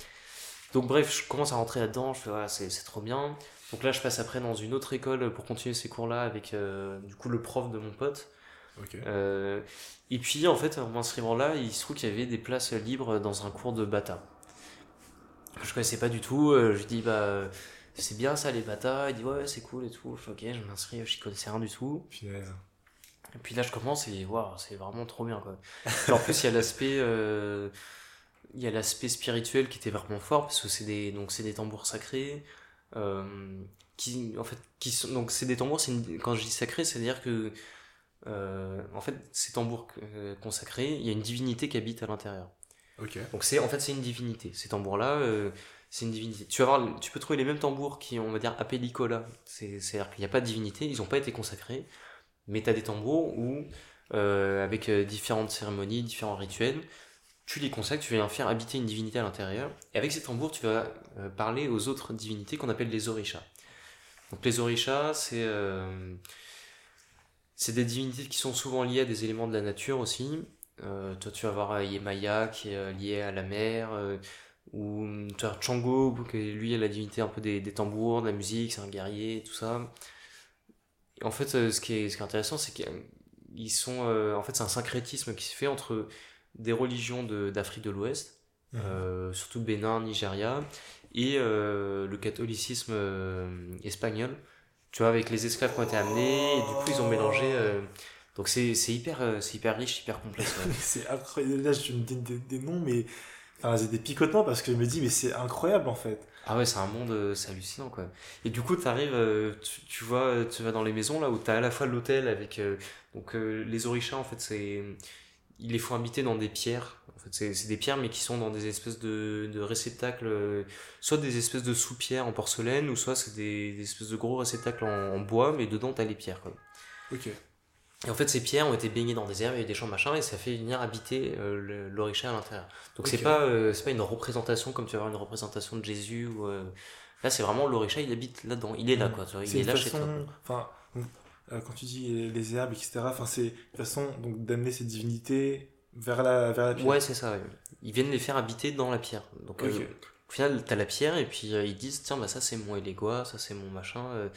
Donc, bref, je commence à rentrer là-dedans. Je fais, voilà, c'est trop bien. Donc là, je passe après dans une autre école pour continuer ces cours-là avec euh, du coup le prof de mon pote. Euh, et puis en fait, en m'inscrivant là, il se trouve qu'il y avait des places libres dans un cours de bata. Je connaissais pas du tout. Euh, je lui dis bah c'est bien ça les bata. Il dit ouais c'est cool et tout. Je ok, je m'inscris. Je connaissais rien du tout. Et puis là, je commence et waouh, c'est vraiment trop bien quoi. en plus, il y a l'aspect il y a l'aspect spirituel qui était vraiment fort parce que c'est des donc c'est des tambours sacrés euh, qui en fait qui sont donc c'est des tambours quand je dis sacré c'est à dire que euh, en fait ces tambours euh, consacrés il y a une divinité qui habite à l'intérieur. Donc c'est en fait c'est une divinité. Ces tambours là c'est une divinité. Tu vas voir tu peux trouver les mêmes tambours qui on va dire apellicola. C'est c'est à dire qu'il n'y a pas de divinité ils n'ont pas été consacrés mais tu as des tambours où avec différentes cérémonies différents rituels tu les consacres, tu viens faire habiter une divinité à l'intérieur, et avec ces tambours, tu vas euh, parler aux autres divinités qu'on appelle les orishas. Donc les orishas, c'est c'est des divinités qui sont souvent liées à des éléments de la nature aussi. toi, tu vas voir Yemaya qui est lié à la mer, ou tu as Chango, qui lui est la divinité un peu des, des tambours, de la musique, c'est un guerrier, tout ça. en fait, ce qui est, ce qui est intéressant, c'est qu'ils sont. en fait, c'est un syncrétisme qui se fait entre des religions d'Afrique de, l'Ouest, mmh. surtout Bénin, Nigeria, et le catholicisme espagnol tu vois, avec les esclaves qui ont été amenés, et du coup, ils ont mélangé. Euh, donc, c'est hyper, euh, c'est hyper riche, hyper complexe. c'est incroyable. Là, je me dis des, noms, mais. Enfin, c'est des picotements parce que je me dis, mais c'est incroyable en fait. Ah ouais, c'est un monde, euh, c'est hallucinant quoi. Et du coup, t'arrives, tu, tu vois, tu vas dans les maisons là où t'as à la fois l'hôtel avec. donc, les orishas, en fait, c'est. Ils les font habiter dans des pierres c'est des pierres, mais qui sont dans des espèces de, de réceptacles, euh, soit des espèces de sous-pierres en porcelaine, ou soit c'est des, espèces de gros réceptacles en, bois, mais dedans t'as les pierres. Quoi. Ok. Et en fait, ces pierres ont été baignées dans des herbes et des champs machin, et ça fait venir habiter euh, à l'intérieur. Donc c'est pas, euh, c'est pas une représentation comme tu vas avoir une représentation de Jésus. Ou, Là, c'est vraiment l'oricha, il habite là-dedans. Il est là, quoi. il est, là chez toi. Enfin, quand tu dis les herbes, etc., enfin, c'est une façon d'amener cette divinité vers la, vers la pierre Ouais, c'est ça. Ils viennent les faire habiter dans la pierre. Donc, euh, au final, t'as la pierre et puis euh, ils disent tiens, bah, ça c'est mon Elégois, ça c'est mon machin. Euh.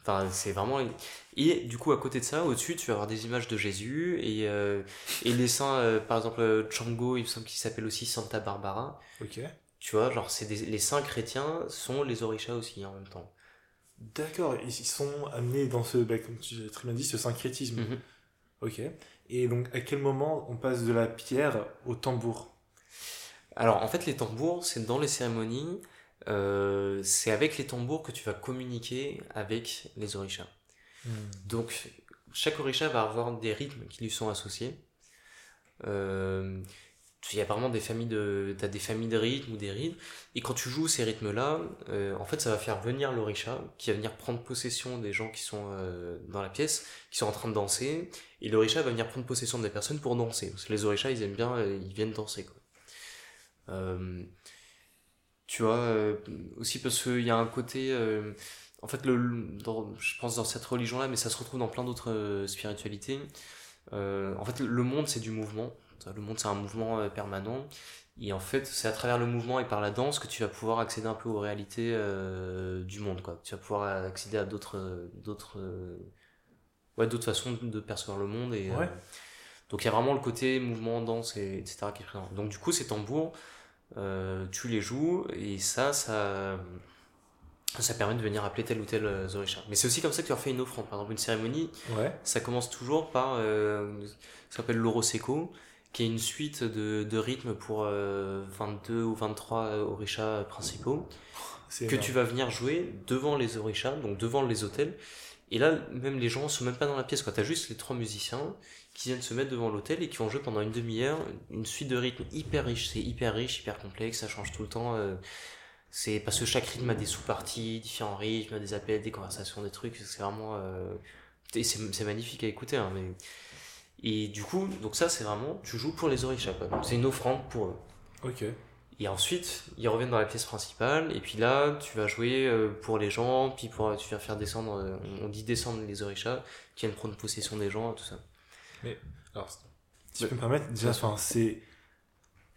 Enfin, c'est vraiment. Et du coup, à côté de ça, au-dessus, tu vas avoir des images de Jésus et, et les saints, par exemple, Chango, il me semble qu'il s'appelle aussi Santa Barbara. Ok. Tu vois, genre, c'est les saints chrétiens sont les orishas aussi en même temps. D'accord, ils sont amenés dans ce, bah, comme tu l'as très bien dit, ce syncrétisme. Mhm. Ok. Et donc, à quel moment on passe de la pierre au tambour? Alors, en fait, les tambours, c'est dans les cérémonies. Euh, c'est avec les tambours que tu vas communiquer avec les orishas. Hmm. Donc, chaque orisha va avoir des rythmes qui lui sont associés. Euh, il y a vraiment des familles de as des familles de rythmes ou des rythmes. Et quand tu joues ces rythmes là euh, en fait ça va faire venir l'orisha qui va venir prendre possession des gens qui sont euh, dans la pièce qui sont en train de danser. Et l'orisha va venir prendre possession des personnes pour danser. Parce que les orishas ils aiment bien euh, ils viennent danser quoi. Tu vois aussi parce qu'il y a un côté en fait le je pense dans cette religion là mais ça se retrouve dans plein d'autres spiritualités. En fait le monde c'est du mouvement le monde, c'est un mouvement euh, permanent. Et en fait, c'est à travers le mouvement et par la danse que tu vas pouvoir accéder un peu aux réalités euh, du monde. Quoi. Tu vas pouvoir accéder à d'autres, d'autres, ouais, d'autres façons de percevoir le monde. Et, euh, donc il y a vraiment le côté mouvement, danse, et, etc. qui est présent. Donc du coup, ces tambours, tu les joues et ça, ça, ça permet de venir appeler tel ou tel Zorisha. Mais c'est aussi comme ça que tu leur fais une offrande. Par exemple, une cérémonie, ça commence toujours par ça s'appelle l'Oroseko qui est une suite de, de rythmes pour 22 euh, ou 23 euh, orishas principaux, que tu vas venir jouer devant les orishas, donc devant les hôtels. Et là, même les gens sont même pas dans la pièce, quoi. T'as juste les trois musiciens qui viennent se mettre devant l'hôtel et qui vont jouer pendant une demi-heure une suite de rythmes hyper riches. C'est hyper riche, hyper complexe, ça change tout le temps. Euh. c'est parce que chaque rythme a des sous-parties, différents rythmes, des appels, des conversations, des trucs. C'est vraiment. c'est magnifique à écouter, hein, mais et du coup, donc ça, c'est vraiment, tu joues pour les orishas, C'est une offrande pour eux. Ok. Et ensuite, ils reviennent dans la pièce principale, et puis là, tu vas jouer euh, pour les gens, puis pour, tu vas faire descendre, euh, on dit descendre les orishas, qui viennent prendre possession des gens, tout ça. Mais, alors, si je peux me permettre, déjà, c'est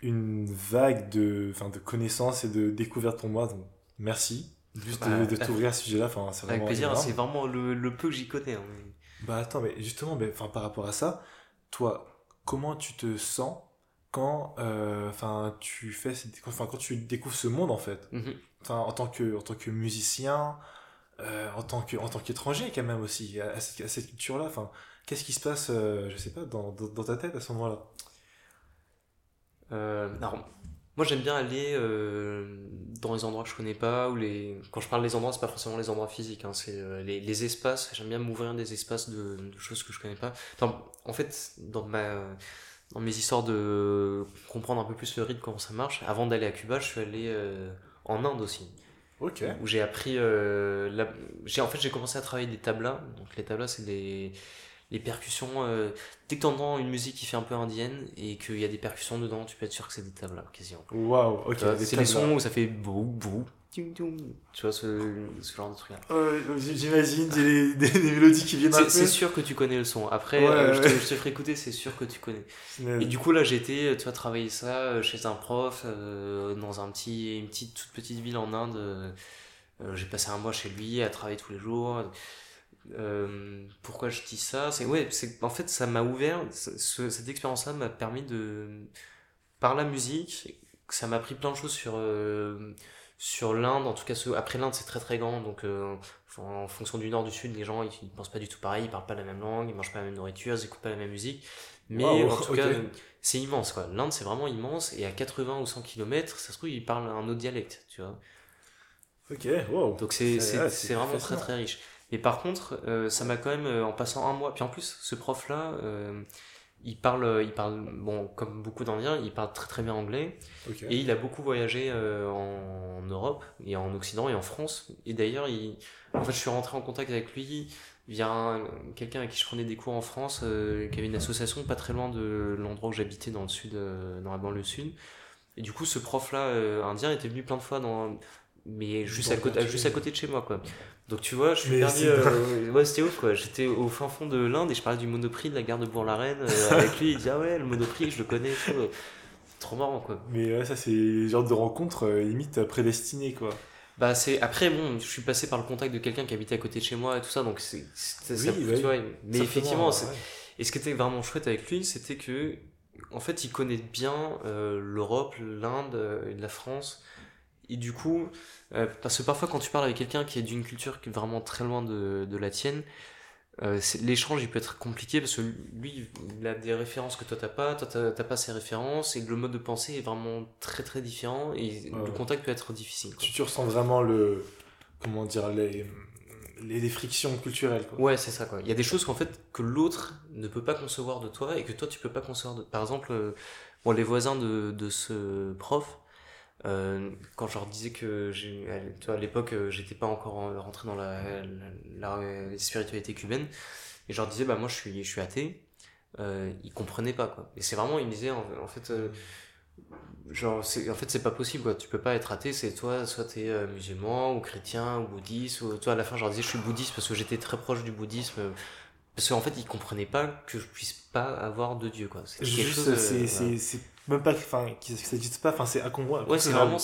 une vague de, de connaissances et de découvertes pour moi, donc merci. Juste de, de t'ouvrir à ce sujet-là, c'est Avec plaisir, c'est vraiment le, le, peu que j'y connais. Hein, bah attends, mais justement, mais, par rapport à ça, toi, comment tu te sens quand euh, tu fais enfin quand tu découvres ce monde en fait? Enfin en tant que en tant que musicien euh, en tant que en tant qu'étranger quand même aussi à, cette, culture là enfin qu'est-ce qui se passe euh, je sais pas dans, dans, ta tête à ce moment là alors moi, j'aime bien aller euh, dans les endroits que je connais pas, ou les. Quand je parle des endroits, c'est pas forcément les endroits physiques, hein, c'est euh, les, les, espaces. J'aime bien m'ouvrir des espaces de, de, choses que je connais pas. Enfin, en fait, dans ma dans mes histoires de comprendre un peu plus le rythme, comment ça marche, avant d'aller à Cuba, je suis allé euh, en Inde aussi. Ok. Où j'ai appris. La... j'ai en fait, j'ai commencé à travailler des tablas. Donc les tablas, c'est des les percussions. Euh, dès que t'entends une musique qui fait un peu indienne et qu'il y a des percussions dedans, tu peux être sûr que c'est des tablas quasiment. Waouh, ok. C'est les sons où ça fait bou bou tu vois ce, ce genre de truc là j'imagine des, des, mélodies qui viennent c'est sûr que tu connais le son. Après euh, je, te, je, te, ferai écouter c'est sûr que tu connais. Et du coup là été tu vois travailler ça euh, chez un prof euh, dans un petit une petite toute petite ville en Inde. J'ai passé un mois chez lui à travailler tous les jours pourquoi je dis ça c'est ouais c'est en fait ça m'a ouvert cette expérience là m'a permis de par la musique ça m'a appris plein de choses sur sur l'Inde, en tout cas, après l'Inde, c'est très très grand, donc euh, en fonction du nord, du sud, les gens ils, pensent pas du tout pareil, ils parlent pas la même langue, ils mangent pas la même nourriture, ils écoutent pas la même musique. Mais en tout cas, c'est immense quoi. L'Inde, c'est vraiment immense, et à 80 ou 100 km, ça se trouve, ils parlent un autre dialecte, tu vois. Ok, wow. Donc c'est vraiment très très riche. Mais par contre, euh, ça m'a quand même, euh, en passant un mois, puis en plus, ce prof-là, il parle, euh, il parle, bon, comme beaucoup d'Indiens, il parle très très bien anglais. Et il a beaucoup voyagé euh, en, Europe et en Occident et en France. Et d'ailleurs, il, en fait, je suis rentré en contact avec lui via quelqu'un avec qui je prenais des cours en France, euh, qui avait une association pas très loin de l'endroit où j'habitais dans le sud, dans la banlieue sud. Et du coup, ce prof-là, indien, était venu plein de fois dans, mais juste à, côté, juste à côté de chez moi, quoi. Donc tu vois, je suis perdu. Euh, ouais, c'était ouf quoi. J'étais au fin fond de l'Inde et je parlais du Monoprix de la gare de Bourg-la-Reine euh, avec lui. Il dit Ah ouais, le Monoprix, je le connais. Trop marrant quoi. Mais ouais, ça, c'est le genre de rencontre euh, limite prédestinée quoi. Bah, c'est après, bon, je suis passé par le contact de quelqu'un qui habitait à côté de chez moi et tout ça, donc c'est. Oui, tu vois, mais effectivement, et ce qui était vraiment chouette avec lui, c'était que, en fait, il connaît bien l'Europe, l'Inde et la France. Et du coup, euh, parce que parfois quand tu parles avec quelqu'un qui est d'une culture qui est vraiment très loin de, de la tienne, euh, l'échange il peut être compliqué parce que lui il a des références que toi t'as pas, toi t'as pas ses références et le mode de pensée est vraiment très très différent et le contact peut être difficile. Tu, tu, ressens vraiment le comment dire les les, frictions culturelles quoi. Ouais c'est ça quoi. Il y a des choses qu'en fait que l'autre ne peut pas concevoir de toi et que toi tu peux pas concevoir de. Par exemple, euh, bon les voisins de, de ce prof quand je leur disais que à l'époque euh, j'étais pas encore rentré dans la, la, spiritualité cubaine et je leur disais bah moi je suis je suis athée. Euh, ils comprenaient pas quoi. Et c'est vraiment ils me disaient en, fait euh, genre c'est en fait c'est pas possible quoi. Tu peux pas être athée c'est toi soit t'es es musulman ou chrétien ou bouddhiste ou toi à la fin je leur disais je suis bouddhiste parce que j'étais très proche du bouddhisme parce qu'en fait ils comprenaient pas que je puisse pas avoir de dieu quoi. C'est quelque chose c'est même pas enfin ça n'existe pas enfin c'est inconcevable ouais c'est vraiment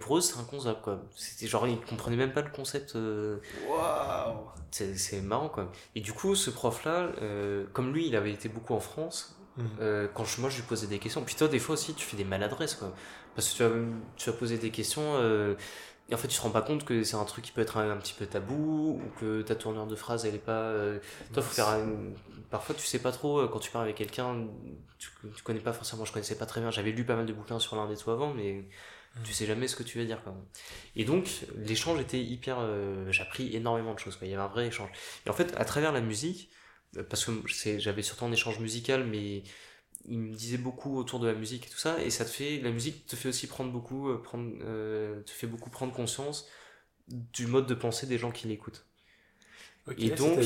pour eux c'est inconcevable quoi c'était genre ils comprenaient même pas le concept euh... waouh c'est marrant quoi et du coup ce prof là euh, comme lui il avait été beaucoup en France mhm. euh, quand je, moi je lui posais des questions puis toi des fois aussi tu fais des maladresses quoi parce que tu vas tu vas poser des questions euh, et en fait, tu te rends pas compte que c'est un truc qui peut être un, petit peu tabou, ou que ta tournure de phrase, elle est pas. Euh... Toi, faut faire. Parfois, tu sais pas trop, euh, quand tu parles avec quelqu'un, tu, tu, connais pas forcément, je connaissais pas très bien. J'avais lu pas mal de bouquins sur l'un des tout avant, mais tu sais jamais ce que tu vas dire, quand Et donc, l'échange était hyper. Euh, j'ai appris énormément de choses, quoi. Il y avait un vrai échange. Et en fait, à travers la musique, euh, parce que j'avais surtout un échange musical, mais il me disait beaucoup autour de la musique et tout ça, et ça te fait, la musique te fait aussi prendre beaucoup, euh, prendre, euh, te fait beaucoup prendre conscience du mode de pensée des gens qui l'écoutent. et donc,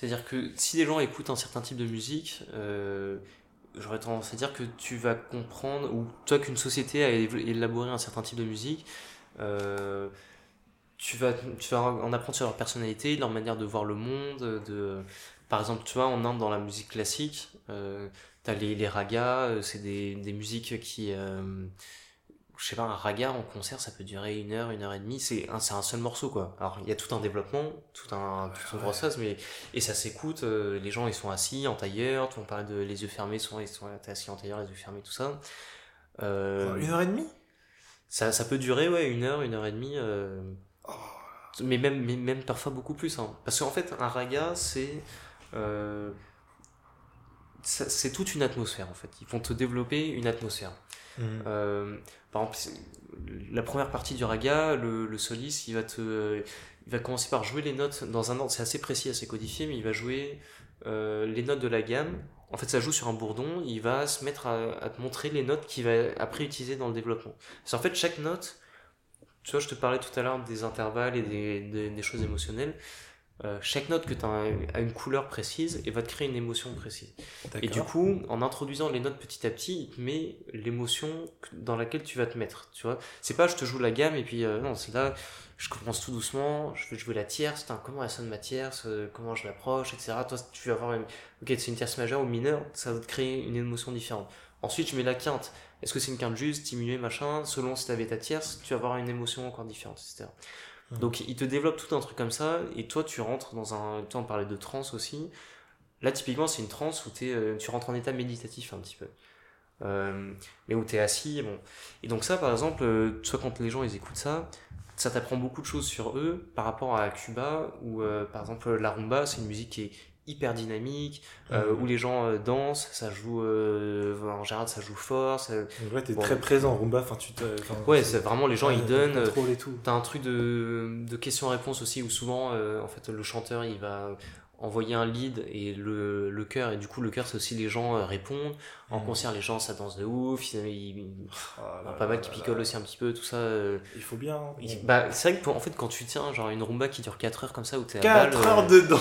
c'est-à-dire, euh, que si les gens écoutent un certain type de musique, j'aurais tendance à dire que tu vas comprendre, ou toi qu'une société a élaboré un certain type de musique, tu vas, tu en apprendre sur leur personnalité, leur manière de voir le monde, de par exemple, tu vois, en Inde, dans la musique classique, euh, t'as les, les ragas, euh, c'est des musiques qui. Euh, je sais pas, un raga en concert, ça peut durer une heure, une heure et demie. C'est un, c'est un seul morceau, quoi. Alors, il y a tout un développement, tout un, tout une grosse mais, et ça s'écoute, euh, les gens, ils sont assis en tailleur, on parle de les yeux fermés, souvent, ils sont assis en tailleur, les yeux fermés, tout ça. Euh, une heure et demie? Ça, ça peut durer, ouais, une heure, une heure et demie, oh. mais même, mais même parfois beaucoup plus, hein. Parce qu'en fait, un raga, c'est, euh, c'est toute une atmosphère en fait. Ils vont te développer une atmosphère. Mhm. Euh, par exemple, la première partie du raga, le, le soliste, il va te, il va commencer par jouer les notes dans un ordre, c'est assez précis, assez codifié, mais il va jouer euh, les notes de la gamme. En fait, ça joue sur un bourdon. Il va se mettre à, te montrer les notes qu'il va après utiliser dans le développement. C'est en fait chaque note. Tu vois, je te parlais tout à l'heure des intervalles et des, des choses émotionnelles. Euh, chaque note que tu as a une couleur précise et va te créer une émotion précise. Et du coup, en introduisant les notes petit à petit, il te met l'émotion dans laquelle tu vas te mettre. Tu vois, c'est pas je te joue la gamme et puis euh, non, c'est là, je commence tout doucement, je vais jouer la tierce, comment elle sonne ma tierce, euh, comment je l'approche, etc. Toi, tu vas avoir une, ok, c'est une tierce majeure ou mineure, ça va te créer une émotion différente. Ensuite, je mets la quinte. Est-ce que c'est une quinte juste, diminuée, machin? Selon si tu avais ta tierce, tu vas avoir une émotion encore différente, etc. Donc il te développe tout un truc comme ça, et toi tu rentres dans un... Toi on parlait de trance aussi. Là typiquement c'est une trance où es, euh, tu rentres en état méditatif un petit peu. Euh, mais où tu es assis. Bon. Et donc ça par exemple, euh, soit quand les gens ils écoutent ça, ça t'apprend beaucoup de choses sur eux par rapport à Cuba, où par exemple la rumba c'est une musique qui est hyper dynamique, euh, où les gens euh, dansent, ça joue, euh, en général ça joue fort. Ça... Ouais, t'es très présent, Rumba, enfin tu Ouais, c'est vraiment les gens ils donnent. T'as un truc de, de questions-réponses aussi, où souvent en fait le chanteur il va envoyer un lead et le, le cœur et du coup le cœur c'est aussi les gens euh, répondent. En mm. concert les gens ça danse de ouf. Il, il, oh pas mal qui picolent aussi un petit peu tout ça euh. il faut bien bah c'est vrai que en fait quand tu tiens genre une rumba qui dure 4 heures comme ça où t'es 4 heures euh, dedans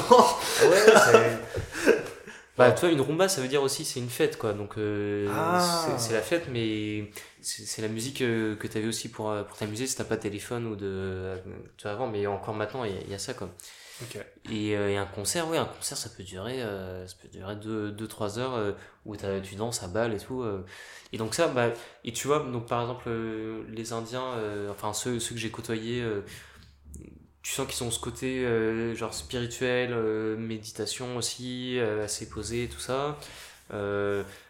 ouais bah toi une rumba ça veut dire aussi c'est une fête quoi. Donc ah. c'est la fête mais c'est la musique que t'avais aussi pour, pour t'amuser si t'as pas de téléphone ou de tu vois, avant. Mais encore maintenant il y, y, a ça quoi et, euh, et, un concert, oui, un concert, ça peut durer, euh, ça peut durer 2-3 heures euh, où tu danses à balle et tout. Et donc ça, bah, et tu vois, donc par exemple, les Indiens, enfin ceux, ceux que j'ai côtoyés, tu sens qu'ils sont ce côté genre spirituel, méditation aussi, assez posé, tout ça.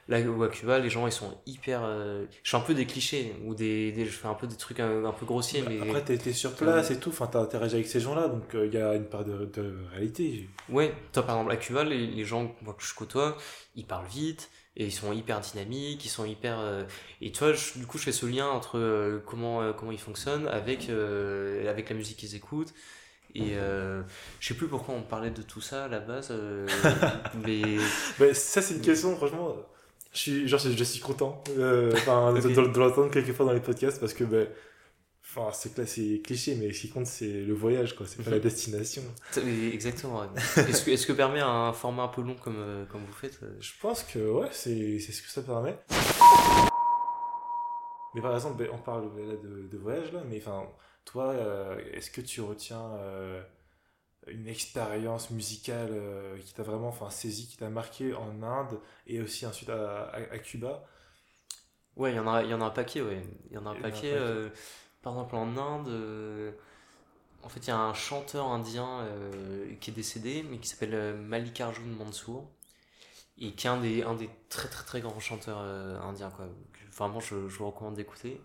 Là, à Cuba, les gens, ils sont hyper. Euh, je fais un peu des clichés, ou des, je fais un peu des trucs un, peu grossiers. mais... Après, t'as été sur place et tout, enfin, t'as interagi avec ces gens-là, donc euh, il y a une part de, de réalité. Ouais, toi, par exemple, à Cuba, les, les gens moi, que je côtoie, ils parlent vite, et ils sont hyper dynamiques, ils sont hyper. Euh, et toi, du coup, je fais ce lien entre comment, comment ils fonctionnent avec, avec la musique qu'ils écoutent. Et euh, je sais plus pourquoi on parlait de tout ça à la base, mais... mais... ça, c'est une question, franchement. Je suis, genre, je, suis content euh, de, l'entendre quelquefois dans les podcasts parce que, ben, enfin, c'est cliché, mais ce qui compte, c'est le voyage, quoi. C'est pas la mhm. destination. Exactement. Est-ce que, est que permet un format un peu long comme, euh, comme vous faites euh Je pense que, ouais, c'est ce que ça permet. Mais par exemple, ben, on parle là, de, de voyage, là, mais enfin, toi, est-ce que tu retiens une expérience musicale euh, qui t'a vraiment enfin, saisi, qui t'a marqué en Inde et aussi ensuite à, à, Cuba Ouais, il y, en a, y en a un paquet, ouais. Il y en a un paquet. Euh, par exemple, en Inde, euh, en fait, il y a un chanteur indien qui est décédé, mais qui s'appelle Mallikarjun Mansour, et qui est un des, un des très très très grands chanteurs indiens, quoi. Vraiment, je, je vous recommande d'écouter.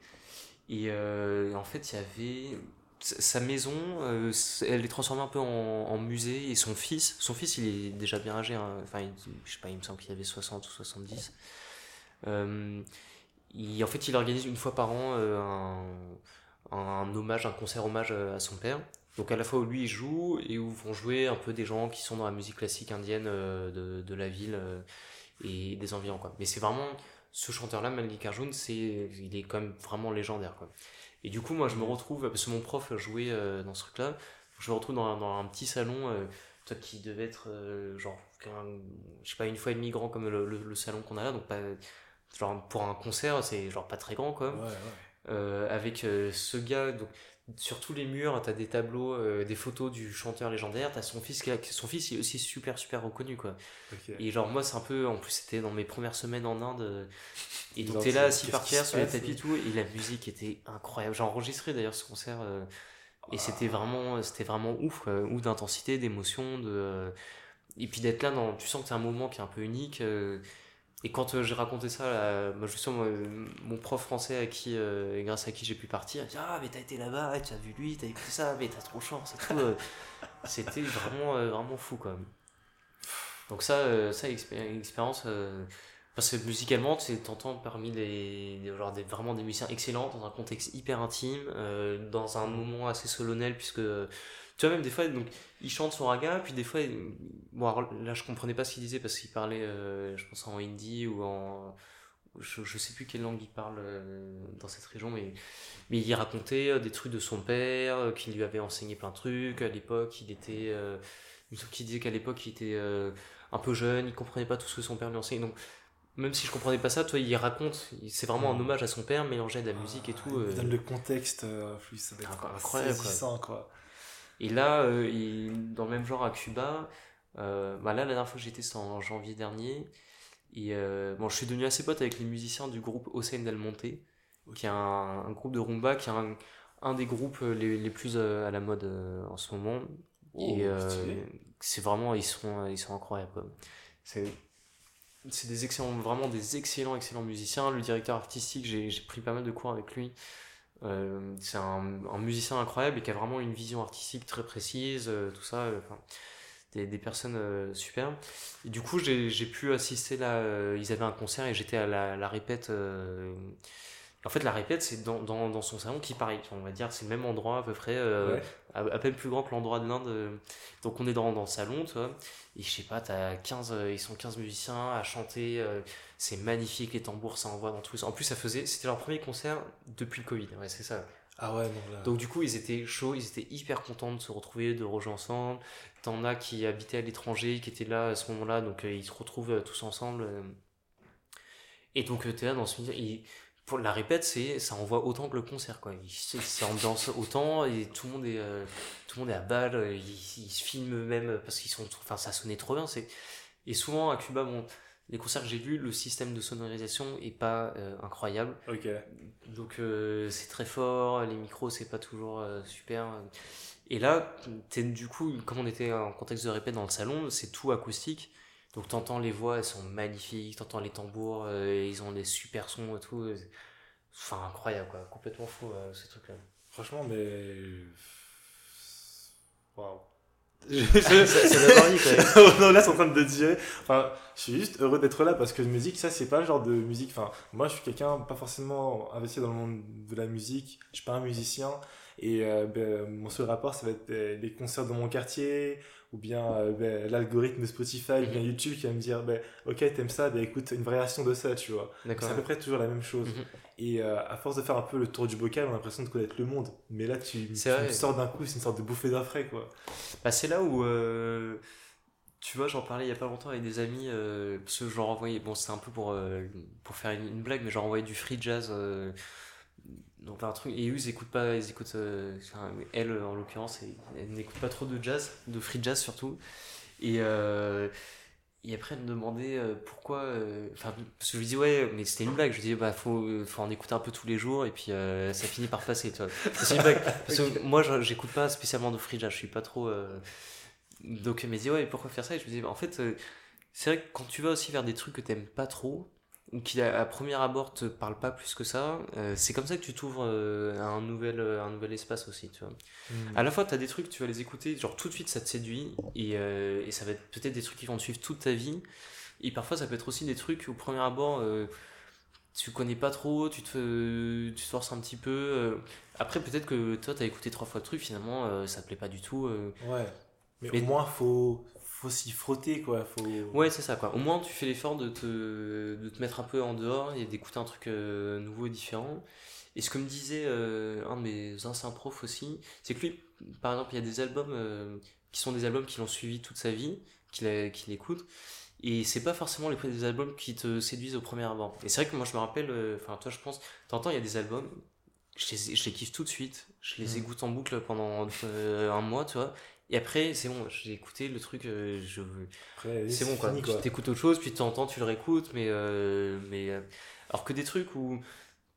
Et en fait, il y avait sa maison, euh, elle est transformée un peu en, musée et son fils, son fils il est déjà bien âgé, hein. enfin il, je sais pas, il me semble qu'il avait 60 ou 70. Euh, il, en fait il organise une fois par an euh, un, hommage, un concert hommage à son père. Donc à la fois où lui il joue et où vont jouer un peu des gens qui sont dans la musique classique indienne de, de la ville et des environs quoi. Mais c'est vraiment ce chanteur là, Mallikarjun, c'est il est quand même vraiment légendaire quoi. Et du coup, moi, je me retrouve, parce que mon prof jouait euh, dans ce truc-là, je me retrouve dans, dans un petit salon euh, toi, qui devait être, euh, genre, je sais pas, une fois et demi grand comme le, le, salon qu'on a là, donc pas, genre, pour un concert, c'est genre pas très grand, quoi. Ouais, ouais. avec ce gars, donc, sur tous les murs, tu as des tableaux, euh, des photos du chanteur légendaire, tu as son fils qui son fils est aussi super super reconnu quoi. Et genre moi c'est un peu en plus c'était dans mes premières semaines en Inde euh, et donc t'es là assis par terre sur les tapis et tout et la musique était incroyable. J'ai enregistré d'ailleurs ce concert euh, et c'était vraiment c'était vraiment ouf quoi, ouf d'intensité, d'émotion de et puis d'être là dans tu sens que c'est un moment qui est un peu unique et quand euh, j'ai raconté ça, là, moi, justement, mon prof français à qui, euh, grâce à qui j'ai pu partir, il dit Ah, mais t'as été là-bas, tu as vu lui, t'as écouté ça, mais t'as trop chance euh. C'était vraiment, vraiment fou, quoi. Donc, ça, ça expérience. parce que musicalement, tu t'entends parmi les, genre des, vraiment des musiciens excellents, dans un contexte hyper intime, dans un moment assez solennel, puisque tu vois, même des fois, donc, il chante son raga, puis des fois, bon, là, je comprenais pas ce qu'il disait parce qu'il parlait, euh, je pense, en hindi ou en, je, je sais plus quelle langue il parle dans cette région, mais, mais il racontait des trucs de son père, qui lui avait enseigné plein de trucs. À l'époque, il était. il me disait qu'à l'époque, il était un peu jeune, il comprenait pas tout ce que son père lui enseignait. Donc, même si je comprenais pas ça, toi, il raconte, c'est vraiment un hmm. hommage à son père, mélangé de la musique et tout. Il donne le contexte, plus, ça va être incroyable. quoi. Et là, euh, dans le même genre à Cuba, euh, bah là, la dernière fois que j'étais, c'était en janvier dernier. Et euh, bon, je suis devenu assez pote avec les musiciens du groupe Hossein Del Monte, qui est un, groupe de rumba, qui est un, un des groupes les, les plus à la mode en ce moment. Oh, et c'est vraiment, ils sont, ils sont incroyables. C'est c'est des excellents, vraiment des excellents, excellents musiciens. Le directeur artistique, j'ai pris pas mal de cours avec lui. Euh, c'est un, musicien incroyable et qui a vraiment une vision artistique très précise, euh, tout ça. Euh, des, des, personnes superbes. Et du coup, j'ai pu assister là. ils avaient un concert et j'étais à la, la répète. En fait, la répète, c'est dans, dans, dans, son salon qui pareil. On va dire, c'est le même endroit à peu près, à, peine plus grand que l'endroit de l'Inde. Donc, on est dans, dans le salon, tu vois. Et je sais pas, as 15, ils sont 15 musiciens à chanter c'est magnifique, les tambours, ça envoie dans tous. En plus, ça faisait, c'était leur premier concert depuis le Covid. Ouais, c'est ça. Ah ouais, Donc du coup, ils étaient chauds, ils étaient hyper contents de se retrouver, de rejouer ensemble. T'en as qui habitaient à l'étranger, qui étaient là à ce moment-là, donc euh, ils se retrouvent euh, tous ensemble. Euh. Et donc t'es là dans ce milieu. pour la répète, c'est ça envoie autant que le concert, quoi. C'est ambiance autant et tout le monde est tout le monde est à balle. Ils, ils se filment même parce qu'ils sont, enfin ça sonnait trop bien. C'est et souvent à Cuba, bon les concerts que j'ai vus, le système de sonorisation est pas euh, incroyable. Donc euh, c'est très fort, les micros c'est pas toujours euh, super. Et là, es, du coup, comme on était en contexte de répète dans le salon, c'est tout acoustique. Donc t'entends les voix, elles sont magnifiques, t'entends les tambours, ils ont des super sons et tout. Enfin incroyable quoi, complètement fou ce truc là. Franchement, mais. Waouh c'est c'est en train de dire. Enfin, je suis juste heureux d'être là parce que musique, ça, c'est pas le genre de musique. Enfin, moi, je suis quelqu'un pas forcément investi dans le monde de la musique. Je suis pas un musicien. Et euh, ben, mon seul rapport, ça va être euh, les concerts de mon quartier ou bien euh, ben, l'algorithme Spotify ou bien mhm. YouTube qui va me dire ben, Ok, t'aimes ça, ben, écoute, une variation de ça, tu vois. C'est à peu près toujours la même chose. Mhm. Et à force de faire un peu le tour du bocal, on a l'impression de connaître le monde. Mais là, tu, tu sors d'un coup, c'est une sorte de bouffée d'air frais, quoi. Bah, c'est là où. Tu vois, j'en parlais il y a pas longtemps avec des amis, parce que je leur envoyais, bon, c'était un peu pour, pour faire une, une, blague, mais j'en envoyais du free jazz donc un truc et eux ils écoutent pas ils écoutent euh, elle en l'occurrence elle n'écoute pas trop de jazz de free jazz surtout. Et euh, et après elle me demandait euh, pourquoi enfin parce que je lui dis ouais mais c'était une blague. Je lui dis bah faut faut en écouter un peu tous les jours et puis ça finit par passer toi c'est une blague. Parce que moi j'écoute pas spécialement de free jazz. Je suis pas trop donc elle me dit ouais pourquoi faire ça? Et je lui dis bah, en fait c'est vrai que quand tu vas aussi vers des trucs que t'aimes pas trop qui à premier abord te parle pas plus que ça, euh, c'est comme ça que tu t'ouvres euh, à un nouvel, euh, un nouvel espace aussi, tu vois. Hmm. À la fois, tu as des trucs, tu vas les écouter, genre tout de suite ça te séduit, et, et ça va être peut-être des trucs qui vont te suivre toute ta vie, et parfois ça peut être aussi des trucs au premier abord, tu connais pas trop, tu te, tu te forces un petit peu. Après, peut-être que toi, tu as écouté trois fois le truc, finalement, ça te plaît pas du tout. Ouais. Mais, Mais, au moins, faut, faut s'y frotter quoi faut ouais c'est ça quoi. Au moins tu fais l'effort de te, de te mettre un peu en dehors et d'écouter un truc euh, nouveau et différent. Et ce que me disait euh, un de mes anciens profs aussi c'est que lui par exemple il y a des albums euh, qui sont des albums qui l'ont suivi toute sa vie qu'il qu'il écoute. Et c'est pas forcément les des albums qui te séduisent au premier abord. Et c'est vrai que moi je me rappelle enfin toi je pense t'entends il y a des albums je les, je les kiffe tout de suite. Je les mmh. écoute en boucle pendant un mois tu vois et après, c'est bon, j'ai écouté le truc, euh, je c'est bon quoi. Tu t'écoutes autre chose, puis de temps en temps tu le réécoutes, mais. Euh, mais euh, alors que des trucs où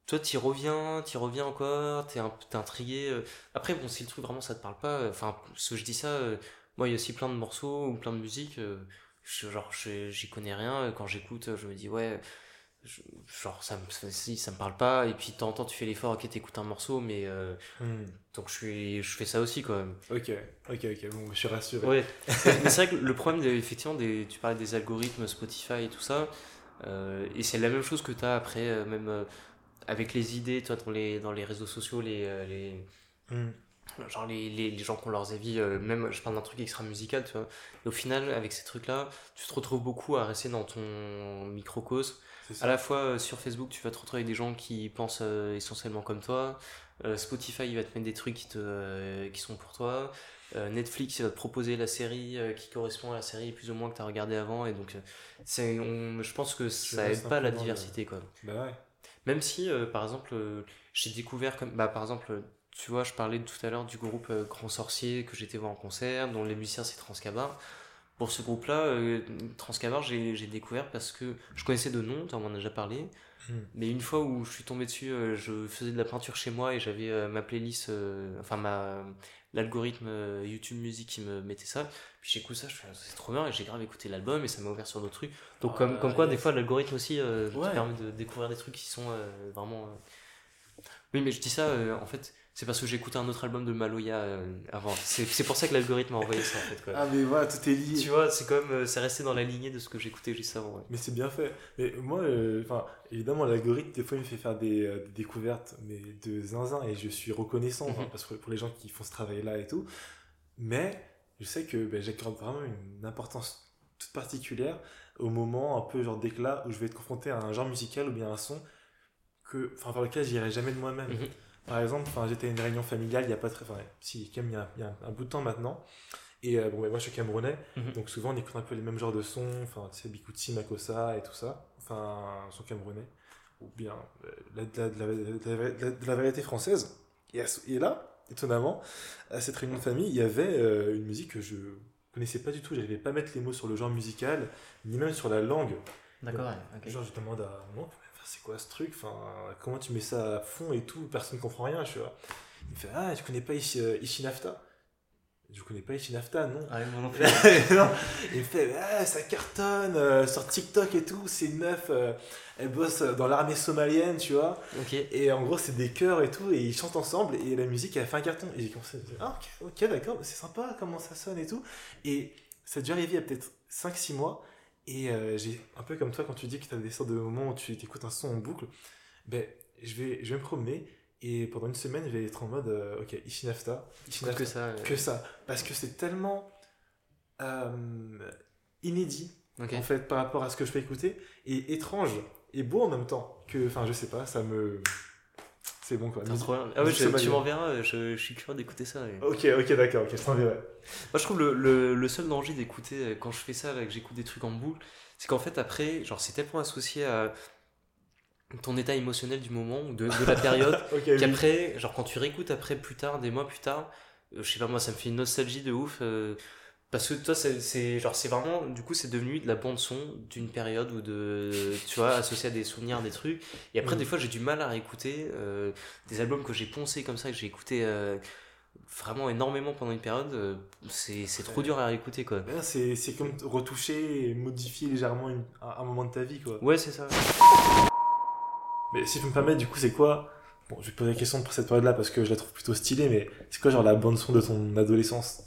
toi t'y reviens, t'y reviens encore, t'es, un, t'es intrigué. Après, bon, si le truc vraiment ça te parle pas, enfin, ce que je dis ça, moi il y a aussi plein de morceaux ou plein de musique, genre j'y connais rien, quand j'écoute, je me dis ouais genre ça me si ça me parle pas et puis de temps en temps tu fais l'effort ok t'écoutes un morceau mais euh, hmm. donc je suis je fais ça aussi quand même ok ok ok bon je suis rassuré ouais mais c'est vrai que le problème effectivement des tu parlais des algorithmes Spotify et tout ça euh, et c'est la même chose que tu as après euh, même avec les idées toi dans les dans les réseaux sociaux les les hmm. genre les, les, les, gens qui ont leurs avis, même je parle d'un truc extra musical, tu vois. Et au final, avec ces trucs-là, tu te retrouves beaucoup à rester dans ton microcosme. À la fois euh, sur Facebook, tu vas te retrouver avec des gens qui pensent euh, essentiellement comme toi. Spotify, il va te mettre des trucs qui, te, qui sont pour toi. Netflix, il va te proposer la série qui correspond à la série plus ou moins que tu as regardé avant. Et donc, c'est, je pense que ça aide pas la diversité. Quoi. Bah ouais. Même si, par exemple, j'ai découvert, comme, bah, par exemple, tu vois, je parlais tout à l'heure du groupe euh, Grand Sorcier que j'étais voir en concert, dont les musiciens c'est Transcabar. Pour ce groupe-là, euh, Transcabar, j'ai découvert parce que je connaissais de nom, tu en as déjà parlé. Hmm. Mais une fois où je suis tombé dessus, euh, je faisais de la peinture chez moi et j'avais ma playlist, enfin ma l'algorithme YouTube Music qui me mettait ça. Puis j'écoute ça, je fais c'est trop bien et j'ai grave écouté l'album et ça m'a ouvert sur d'autres trucs. Donc comme, ah, comme quoi, des fois, l'algorithme aussi te permet de découvrir des trucs qui sont vraiment. Oui, mais je dis ça, en fait, c'est parce que j'ai écouté un autre album de Maloya euh, avant. C'est pour ça que l'algorithme m'a envoyé ça en fait. Quoi. Ah mais voilà, tout est lié. Tu vois, c'est comme, euh, c'est resté dans la lignée de ce que j'écoutais juste avant. Mais c'est bien fait. Mais moi, euh, enfin, évidemment, l'algorithme, des fois, il me fait faire des, découvertes, mais de zinzin, et je suis reconnaissant, hein, mhm. parce que pour les gens qui font ce travail-là et tout. Mais je sais que ben, j'accorde vraiment une importance toute particulière au moment un peu genre d'éclat où je vais être confronté à un genre musical ou bien un son que, enfin, vers lequel j'irai jamais de moi-même. Mhm. Par exemple, j'étais à une réunion familiale il y a pas très. Enfin, si, quand même, il y a, un bout de temps maintenant. Et euh, bon, moi, je suis camerounais, mhm. donc souvent, on écoute un peu les mêmes genres de sons. Enfin, tu sais, Bikutsi, Makossa et tout ça. Enfin, son camerounais. Ou bien euh, de, la, variété française. Et, et, là, étonnamment, à cette réunion de famille, il y avait euh, une musique que je connaissais pas du tout. J'arrivais pas à mettre les mots sur le genre musical, ni même sur la langue. D'accord, Genre, je demande à moi, c'est quoi ce truc? Enfin, Comment tu mets ça à fond et tout? Personne ne comprend rien. Je vois. Il me fait Ah, tu connais pas Ishi, euh, Ishinafta? Je connais pas Ishinafta, non. Ah, non Il me fait ah, ça cartonne euh, sur TikTok et tout. C'est une meuf, euh, elle bosse dans l'armée somalienne, tu vois. Et en gros, c'est des chœurs et tout, et ils chantent ensemble, et la musique, elle fait un carton. Et j'ai commencé à dire Ah, ok, ok, d'accord, c'est sympa comment ça sonne et tout. Et ça a dû arriver il y a peut-être 5-6 mois. Et euh, j'ai un peu comme toi quand tu dis que tu as des sortes de moments où tu écoutes un son en boucle, ben, je, vais, je vais me promener et pendant une semaine je vais être en mode euh, ok, Ishinafta, que ça. Que ça. Parce que c'est tellement euh, inédit en fait par rapport à ce que je peux écouter et étrange et beau en même temps que, enfin je sais pas, ça me c'est bon quoi. Ah ouais, tu m'enverras, je, je, suis curieux d'écouter ça. Ok, ok, d'accord, ok, je t'enverrai. Moi je trouve le, le, le seul danger d'écouter, euh, quand je fais ça, que j'écoute des trucs en boucle, c'est qu'en fait après, genre c'est tellement associé à ton état émotionnel du moment, de, de la période, qu'après, genre quand tu réécoutes après plus tard, des mois plus tard, euh, je sais pas moi, ça me fait une nostalgie de ouf. Euh, parce que toi c'est genre c'est vraiment du coup c'est devenu de la bande son d'une période ou de tu vois associé à des souvenirs des trucs. Et après mm. des fois j'ai du mal à réécouter euh, des albums que j'ai poncé comme ça que j'ai écouté euh, vraiment énormément pendant une période euh, c'est trop dur à réécouter quoi. C'est comme retoucher et modifier légèrement un, moment de ta vie quoi. Ouais c'est ça. Mais si je me permets du coup c'est quoi bon je vais te poser la question pour cette période là parce que je la trouve plutôt stylée mais c'est quoi genre la bande son de ton adolescence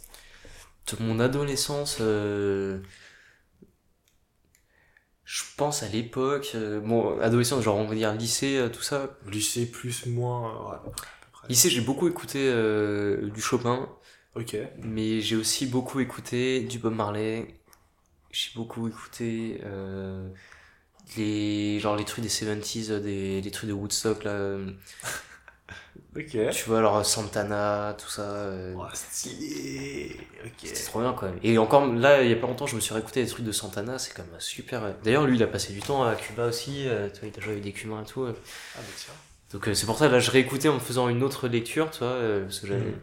de mon adolescence, euh, je pense à l'époque, euh, bon, adolescence, genre on va dire lycée, euh, tout ça. Lycée plus, moins, Lycée, j'ai beaucoup écouté du Chopin. Ok. Mais j'ai aussi beaucoup écouté du Bob Marley. J'ai beaucoup écouté les genre les trucs des 70s, des, des trucs de Woodstock là. Ok. Tu vois, alors Santana, tout ça. Euh, oh, stylé. Ok. C'était trop bien, quoi. Et encore, là, il y a pas longtemps, je me suis réécouté des trucs de Santana, c'est quand même super. D'ailleurs, lui, il a passé du temps à Cuba aussi, euh, tu vois, il a joué avec des Cubains et tout. Ah, bah tiens. Donc, euh, c'est pour ça, là, je réécoutais en me faisant une autre lecture, tu vois, parce que j'avais. Mhm.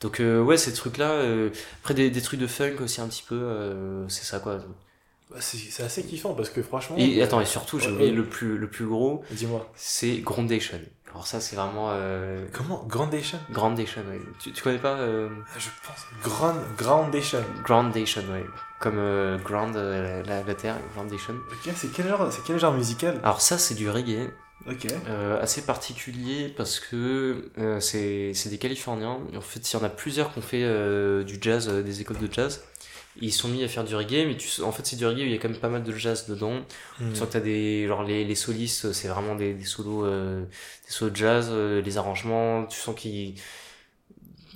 Donc, ouais, ces trucs-là. après, des, des, trucs de funk aussi, un petit peu, c'est ça, quoi. Bah, c'est assez kiffant parce que franchement. Et attends, et surtout, j'ai oublié le plus, le plus gros. Dis-moi. C'est Groundation. Alors ça, c'est vraiment... Euh... Comment? Groundation Groundation, oui. Tu, tu connais pas euh... Ah, je pense. Grand, Groundation. Groundation, oui. Comme euh, Ground, euh, la, la, terre, Groundation. Ok, c'est quel, genre, quel genre musical? Alors ça, c'est du reggae. Ok. Euh, assez particulier parce que c'est des Californiens. En fait, il y en a plusieurs qui ont fait du jazz, des écoles de jazz ils sont mis à faire du reggae mais tu en fait c'est du reggae il y a quand même pas mal de jazz dedans. Tu sens que t'as des genre les, les solistes c'est vraiment des, des solos euh, des solos de jazz euh, les arrangements tu sens qu'ils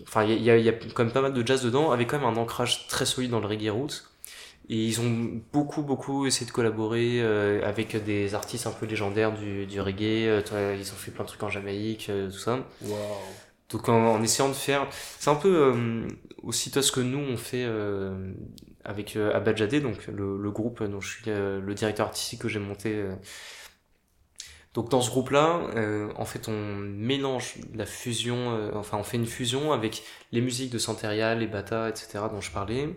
enfin il y a, y a quand même pas mal de jazz dedans avec quand même un ancrage très solide dans le reggae roots. Et ils ont beaucoup beaucoup essayé de collaborer euh, avec des artistes un peu légendaires du, du reggae euh, ils ont fait plein de trucs en Jamaïque euh, tout ça. Wow. Donc en, en essayant de faire c'est un peu euh, aussi toi ce que nous on fait euh, avec euh, Abadjadé donc le, le groupe dont je suis euh, le directeur artistique que j'ai monté euh. donc dans ce groupe là en fait on mélange la fusion enfin on fait une fusion avec les musiques de Santeria les Bata etc dont je parlais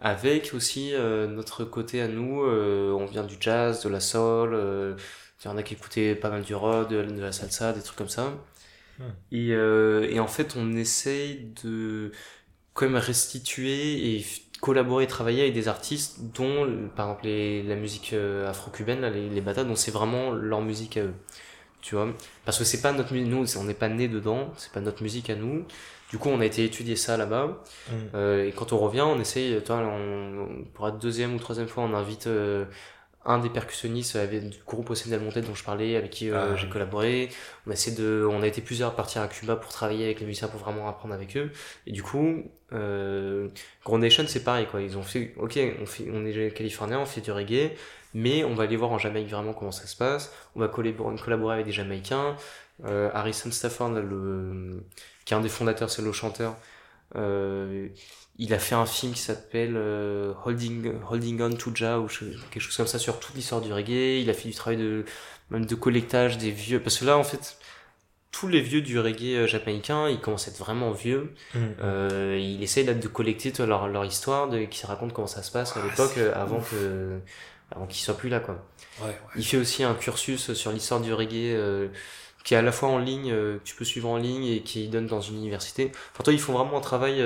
avec aussi notre côté à nous on vient du jazz de la soul il y en a qui écoutaient pas mal du rock de, de la salsa des trucs comme ça. Et, euh, et en fait on essaye de quand même restituer et collaborer et travailler avec des artistes dont par exemple les, la musique euh, afro-cubaine les, les batas dont c'est vraiment leur musique à eux. Tu vois? Parce que c'est pas notre musique nous on n'est pas né dedans c'est pas notre musique à nous. Du coup on a été étudier ça là-bas. Mm. euh, et quand on revient, on essaye, toi, on, pour la deuxième ou troisième fois, on invite euh, un des percussionnistes avec, du groupe Océan Del Monte dont je parlais, avec qui euh, Ah, j'ai collaboré. On a essayé de, on a été plusieurs à partir à Cuba pour travailler avec les musiciens pour vraiment apprendre avec eux. Et du coup, euh, Grand Nation, c'est pareil, quoi. Ils ont fait, ok, on fait, on est californien, on fait du reggae, mais on va aller voir en Jamaïque vraiment comment ça se passe. On va collaborer, collaborer avec des Jamaïcains. Euh, Harrison Stafford, le, qui est un des fondateurs, c'est le chanteur. Euh, il a fait un film qui s'appelle euh, Holding, Holding On to Ja ou quelque chose comme ça sur toute l'histoire du reggae. Il a fait du travail de, même de collectage des vieux. Parce que là, en fait, tous les vieux du reggae euh, jamaïcain, ils commencent à être vraiment vieux. Mm. Euh, il essaye là, de collecter toi, leur, leur histoire, de, qui raconte comment ça se passe à Ah, l'époque euh, avant ouf. que avant qu'ils soient plus là quoi. Ouais, ouais. Il fait aussi un cursus sur l'histoire du reggae euh, qui est à la fois en ligne, euh, que tu peux suivre en ligne et qui donne dans une université. Enfin toi ils font vraiment un travail.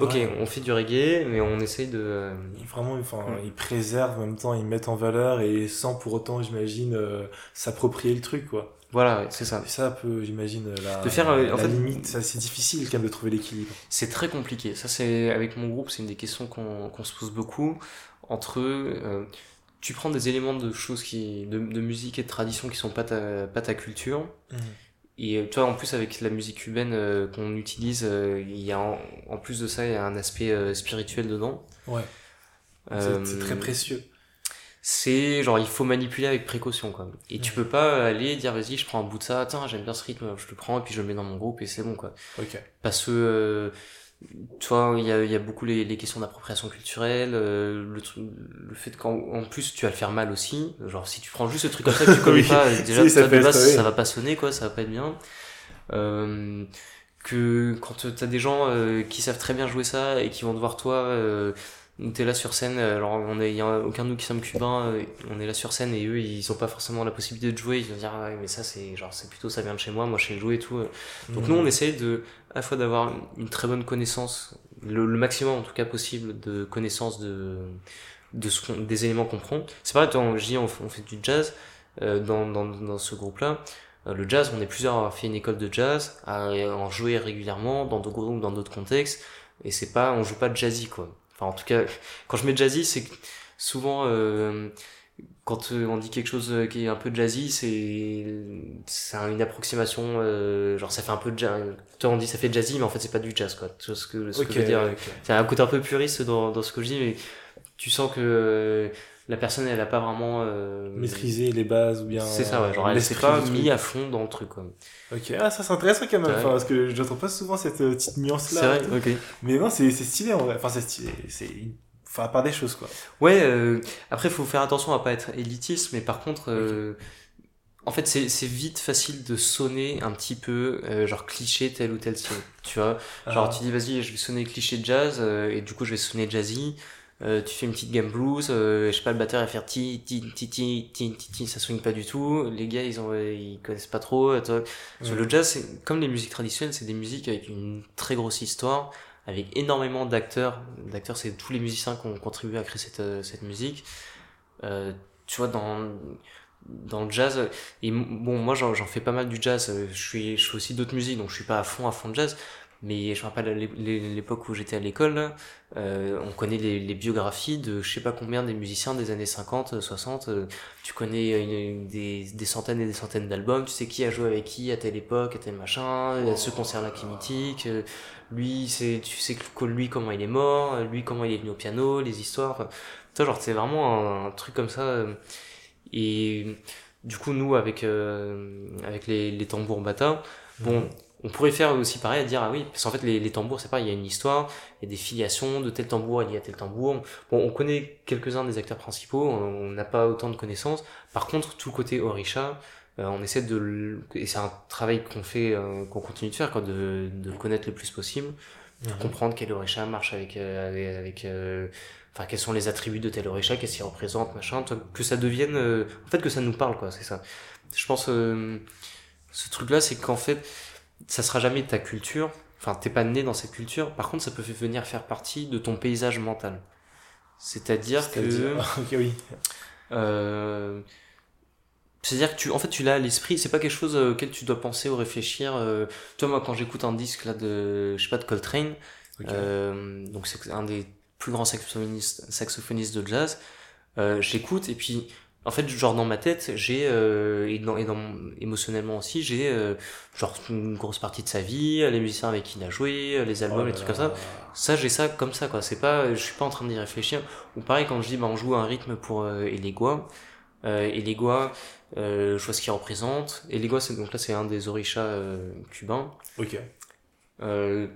Euh, ok, Ouais. on fait du reggae, mais on essaye de. euh, Vraiment, enfin, Mm. ils préservent en même temps, ils mettent en valeur et sans pour autant, j'imagine, euh, s'approprier le truc, quoi. Voilà, c'est ça. Et ça, un peu, j'imagine, la, De faire, euh, la en fait- limite, ça, c'est difficile quand même de trouver l'équilibre. C'est très compliqué. Ça, c'est avec mon groupe, c'est une des questions qu'on qu'on se pose beaucoup. Entre euh, tu prends des éléments de choses qui, de, de musique et de tradition qui sont pas ta, pas ta culture. Et euh, tu vois, en plus, avec la musique cubaine euh, qu'on utilise, euh, il y a en, en plus de ça, il y a un aspect euh, spirituel dedans. Ouais. C'est très précieux. c'est genre il faut manipuler avec précaution quoi. Et tu Ouais. peux pas aller dire vas-y je prends un bout de ça, attends j'aime bien ce rythme, je le prends et puis je le mets dans mon groupe et c'est bon quoi. Ok. Parce que tu vois il y a, y a beaucoup les, les questions d'appropriation culturelle, euh, le truc, le fait qu'en en plus tu vas le faire mal aussi. Genre si tu prends juste ce truc comme ça que tu connais Oui. pas, déjà Si, ça de base, ça va pas sonner quoi, ça va pas être bien. Euh, que quand t'as des gens euh, qui savent très bien jouer ça et qui vont te voir toi euh, t'es là sur scène alors on est y a aucun de nous qui sommes cubains euh, on est là sur scène et eux ils ont pas forcément la possibilité de jouer ils vont dire ah ouais mais ça c'est genre c'est plutôt ça vient de chez moi moi je sais jouer et tout. Donc Mm. nous on essaye de à la fois d'avoir une très bonne connaissance le, le maximum en tout cas possible de connaissance de de ce qu'on- des éléments qu'on prend. C'est pareil toi, on, je dis on, fait- on fait du jazz euh, dans, dans, dans ce groupe là le jazz on est plusieurs à avoir fait une école de jazz à en jouer régulièrement dans d'autres groupes dans d'autres contextes et c'est pas on joue pas de jazzy quoi enfin en tout cas quand je mets jazzy c'est souvent euh, quand euh, on dit quelque chose euh, qui est un peu jazzy c'est c'est un- une approximation euh, genre ça fait un peu de jazz toi on dit ça fait jazzy mais en fait c'est pas du jazz quoi. Tu vois ce que, ce que je veux dire? c'est un côté un peu puriste dans, dans ce que je dis mais tu sens que euh, la personne elle a pas vraiment euh, Maîtriser les bases ou bien. c'est ça ouais genre elle s'est pas mis à fond dans le truc quoi Ok, ah, ça c'est intéressant quand même, enfin, parce que je n'entends pas souvent cette euh, petite nuance-là. c'est vrai ok Mais non, c'est c'est stylé en vrai. Enfin, c'est stylé. C'est. Enfin, à part des choses, quoi. Ouais, euh, après, faut faire attention à pas être élitiste, mais par contre, euh, en fait, c'est vite facile de sonner un petit peu, euh, genre cliché tel ou tel style, tu vois. Genre, Ah. tu dis, vas-y, je vais sonner cliché jazz, euh, et du coup, je vais sonner jazzy. Euh, tu fais une petite game blues, euh, je sais pas, le batteur il va faire ti ti ti ti ti ti ti, ça swing pas du tout. Les gars ils ont euh, ils connaissent pas trop. euh. Parce que Ouais. le jazz, c'est comme les musiques traditionnelles, c'est des musiques avec une très grosse histoire, avec énormément d'acteurs. D'acteurs, c'est tous les musiciens qui ont contribué à créer cette euh, cette musique. Euh, tu vois dans dans le jazz et bon moi j'en j'en fais pas mal du jazz euh, je suis je fais aussi d'autres musiques donc je suis pas à fond à fond de jazz mais je me rappelle l'époque où j'étais à l'école, euh, on connaît les, les, biographies de je sais pas combien des musiciens des années 50, 60. Euh, tu connais des, des, centaines et des centaines d'albums. Tu sais qui a joué avec qui à telle époque, à tel machin. Oh. Ce concert-là qui est mythique. Euh, lui, c'est tu sais que lui comment il est mort. Lui comment il est venu au piano, les histoires. Toi, genre c'est vraiment un, truc comme ça. Et du coup, nous avec avec les, les tambours bata, bon. Mhm on pourrait faire aussi pareil à dire ah oui parce qu'en fait les, les tambours c'est pas il y a une histoire il y a des filiations de tel tambour il y a tel tambour. Bon on connaît quelques-uns des acteurs principaux on n'a pas autant de connaissances. Par contre tout le côté orisha euh, on essaie de et c'est un travail qu'on fait euh, qu'on continue de faire quoi de, de le connaître le plus possible de comprendre quel orisha marche avec euh, avec, enfin quels sont les attributs de tel orisha qu'est-ce qu'il représente machin que ça devienne en fait que ça nous parle quoi c'est ça. Je pense ce truc là c'est qu'en fait ça sera jamais ta culture. Enfin, t'es pas né dans cette culture. Par contre, ça peut venir faire partie de ton paysage mental. C'est-à-dire que. oui. Euh, c'est-à-dire que tu, en fait, tu l'as à l'esprit. C'est pas quelque chose auquel tu dois penser ou réfléchir. Euh, toi, moi, quand j'écoute un disque là de, je sais pas, de Coltrane, euh, donc c'est un des plus grands saxophonistes, saxophonistes de jazz. Euh, j'écoute et puis en fait genre dans ma tête j'ai euh, et, dans, et dans émotionnellement aussi j'ai euh, genre une grosse partie de sa vie les musiciens avec qui il a joué les albums oh les trucs comme ça. Ça j'ai ça comme ça quoi. C'est pas je suis pas en train d'y réfléchir. Ou pareil quand je dis bah on joue un rythme pour euh, Elegua euh, Elegua euh, je vois ce qu'il représente Elegua c'est donc là c'est un des orishas euh, cubains. Ok. Euh,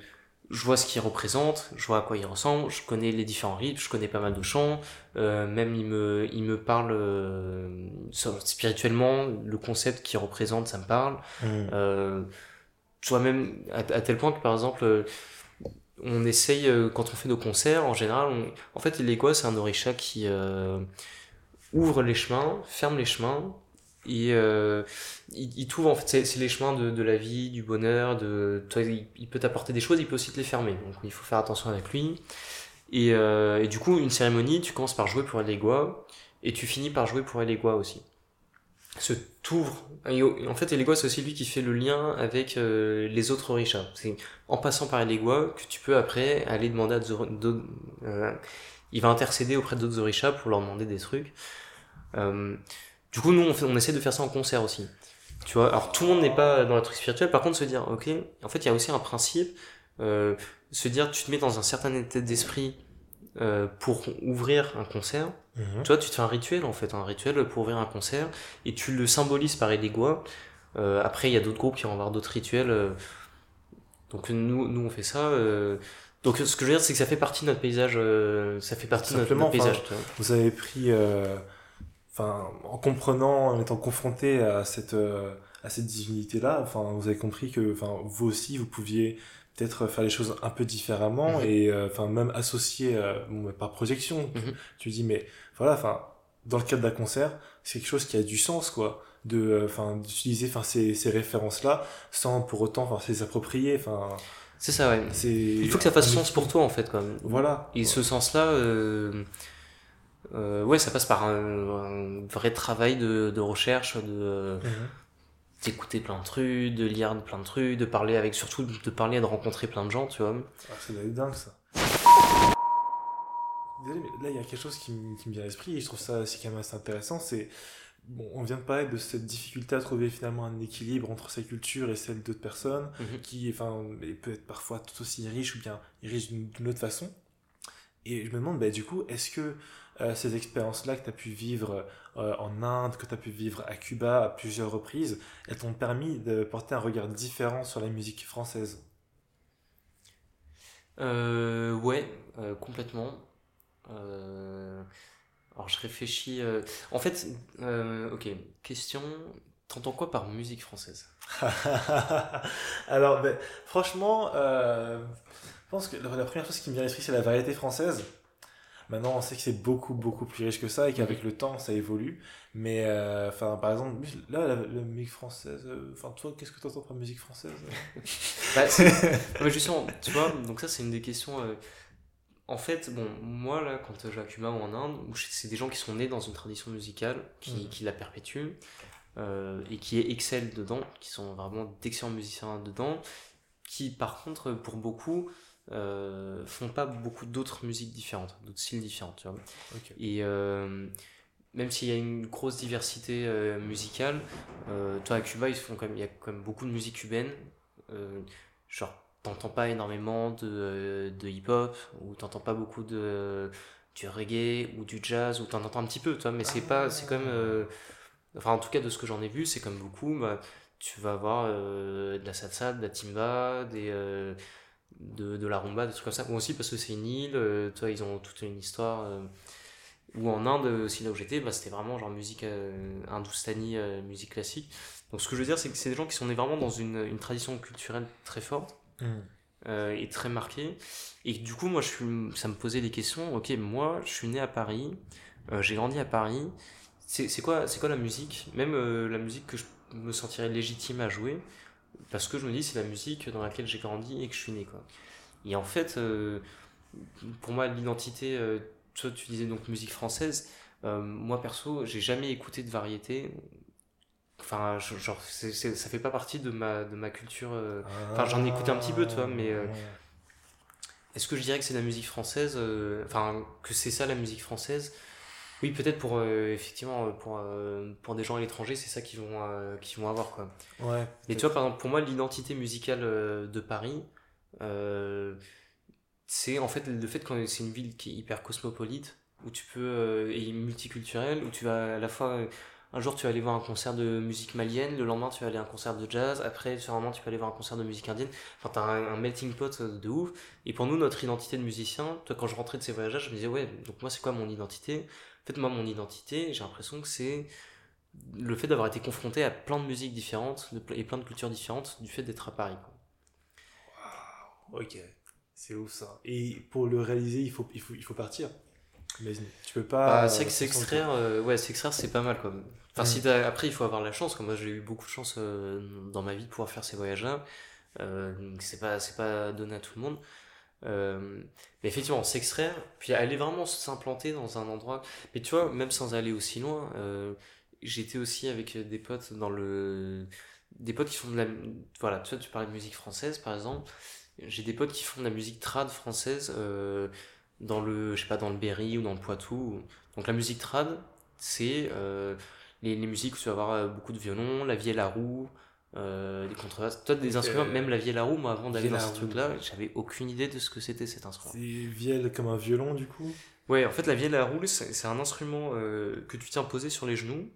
je vois ce qu'il représente, je vois à quoi il ressemble, je connais les différents rythmes, je connais pas mal de chants, euh, même il me, il me parle euh, spirituellement, le concept qu'il représente, ça me parle. Mm. Euh, je vois même à, tel point que par exemple, on essaye, quand on fait nos concerts, en général, on, en fait, quoi c'est un orisha qui ouvre les chemins, ferme les chemins, et euh, il, il t'ouvre en fait c'est les chemins de, de, la vie du bonheur de toi il, peut t'apporter des choses il peut aussi te les fermer. Donc il faut faire attention avec lui. Et, euh, et du coup une cérémonie tu commences par jouer pour Elegua et tu finis par jouer pour Elegua aussi. Ce t'ouvre en fait Elegua c'est aussi lui qui fait le lien avec euh, les autres orishas. C'est en passant par Elegua que tu peux après aller demander à d'autres euh, il va intercéder auprès d'autres orishas pour leur demander des trucs. Euh, du coup, nous, on, fait, on essaie de faire ça en concert aussi. Tu vois, alors tout le monde n'est pas dans le truc spirituel. Par contre, se dire, ok, en fait, il y a aussi un principe, euh, se dire, tu te mets dans un certain état d'esprit euh, pour ouvrir un concert. Mhm. Tu vois, tu te fais un rituel en fait, un rituel pour ouvrir un concert, et tu le symbolises par Elegua. Euh, après, il y a d'autres groupes qui vont avoir d'autres rituels. Euh. donc nous, nous, on fait ça. Euh. donc ce que je veux dire, c'est que ça fait partie de notre paysage. ça fait partie de notre, paysage. Vous avez pris enfin, en comprenant, en étant confronté à cette, euh, à cette divinité-là, enfin, vous avez compris que, enfin, vous aussi, vous pouviez peut-être faire les choses un peu différemment mhm. et, euh, enfin, même associer euh, par projection. Mhm. Tu dis, mais voilà, enfin, dans le cadre d'un concert, c'est quelque chose qui a du sens, quoi de enfin d'utiliser enfin ces, ces références là sans pour autant enfin les approprier enfin c'est ça ouais il faut que ça fasse sens pour toi en fait quand même voilà et ce sens là euh, ouais, ça passe par un, vrai travail de, de recherche, de mhm. d'écouter plein de trucs, de lire plein de trucs, de parler avec, surtout de parler et de rencontrer plein de gens, tu vois. Ah, c'est dingue ça. Désolé, mais là il y a quelque chose qui, qui me vient à l'esprit et je trouve ça aussi quand même assez intéressant, c'est Bon, on vient de parler de cette difficulté à trouver finalement un équilibre entre sa culture et celle d'autres personnes, mhm. qui enfin, peut être parfois tout aussi riche ou bien riche d'une autre façon. Et je me demande, bah, du coup, est-ce que euh, ces expériences-là que tu as pu vivre euh, en Inde, que tu as pu vivre à Cuba à plusieurs reprises, elles t'ont permis de porter un regard différent sur la musique française euh, Ouais, euh, complètement. alors je réfléchis. En fait, ok, question. T'entends quoi par musique française? Alors, ben, franchement, je pense que la première chose qui me vient à l'esprit, c'est la variété française. Maintenant, on sait que c'est beaucoup, beaucoup plus riche que ça et qu'avec le temps, ça évolue. Mais, euh, enfin, par exemple, là, la, musique française, euh, enfin, toi, qu'est-ce que tu entends par musique française? Bah, mais justement, tu vois, donc ça, c'est une des questions. Euh, en fait, bon, moi, là, quand je vais à Cuba ou en Inde, c'est des gens qui sont nés dans une tradition musicale, qui, mm. qui la perpétuent, et qui excellent dedans, qui sont vraiment d'excellents musiciens dedans. qui par contre, pour beaucoup, euh, font pas beaucoup d'autres musiques différentes, d'autres styles différents. Tu vois. Et euh, même s'il y a une grosse diversité euh, musicale, toi à Cuba, ils font il y a quand même beaucoup de musique cubaine. genre, t'entends pas énormément de, de hip-hop, ou t'entends pas beaucoup de du reggae ou du jazz, ou t'en entends un petit peu, toi, mais c'est pas, c'est quand même, enfin en tout cas de ce que j'en ai vu, c'est comme beaucoup, bah, tu vas avoir de la salsa, de la timba, des de, de, la rumba, des trucs comme ça. Ou aussi parce que c'est une île, euh, toi, ils ont toute une histoire. Euh, ou en Inde, aussi là où j'étais, bah, c'était vraiment genre musique euh, hindoustanie, musique classique. Donc ce que je veux dire, c'est que c'est des gens qui sont nés vraiment dans une, une tradition culturelle très forte. Mmh. et très marquée. Et du coup, moi, je suis, ça me posait des questions. Ok, moi, je suis né à Paris, j'ai grandi à Paris. C'est quoi, quoi la musique? Même la musique que je me sentirais légitime à jouer parce que je me dis c'est la musique dans laquelle j'ai grandi et que je suis né quoi. Et en fait, euh, pour moi l'identité, euh, toi tu disais donc musique française, euh, moi perso j'ai jamais écouté de variété. Enfin, genre, ça fait pas partie de ma, de ma culture. Enfin, j'en ai écouté un petit peu, toi, mais. est-ce que je dirais que c'est la musique française Enfin, que c'est ça la musique française? Oui, peut-être pour euh, effectivement pour, euh, pour des gens à l'étranger, c'est ça qu'ils vont euh, vont avoir quoi. Ouais. Mais tu vois par exemple pour moi l'identité musicale de Paris c'est en fait le fait que c'est une ville qui est hyper cosmopolite où tu peux et multiculturelle où tu vas à la fois un jour tu vas aller voir un concert de musique malienne, le lendemain tu vas aller à un concert de jazz, après sûrement tu peux aller voir un concert de musique indienne. Enfin t'as un, un melting pot de ouf. Et pour nous notre identité de musicien, toi quand je rentrais de ces voyages, je me disais ouais donc moi c'est quoi mon identité? En fait, moi, mon identité, j'ai l'impression que c'est le fait d'avoir été confronté à plein de musiques différentes et plein de cultures différentes du fait d'être à Paris. Waouh, ok, c'est ouf ça. Et pour le réaliser, il faut, il faut, il faut partir. Mais tu peux pas. Bah, c'est que s'extraire, euh, ouais, s'extraire, c'est pas mal comme. Enfin, mm. si après, il faut avoir la chance. Comme moi, j'ai eu beaucoup de chance euh, dans ma vie de pouvoir faire ces voyages-là. Euh, c'est pas, c'est pas donné à tout le monde. Euh, mais effectivement, s'extraire, puis aller vraiment s'implanter dans un endroit. Mais tu vois, même sans aller aussi loin, euh, j'étais aussi avec des potes dans le. Des potes qui font de la. Voilà, tu vois, tu parlais de musique française par exemple. J'ai des potes qui font de la musique trad française euh, dans le. Je sais pas, dans le Berry ou dans le Poitou. Donc la musique trad, c'est les, les musiques où tu vas avoir beaucoup de violon, la vielle à roue euh, des contrebasses, toi des instruments, même la vielle à roue, moi avant d'aller dans ce truc-là, j'avais aucune idée de ce que c'était cet instrument. C'est vielle comme un violon du coup? Ouais, en fait, la vielle à roue, c'est un instrument euh, que tu tiens posé sur les genoux,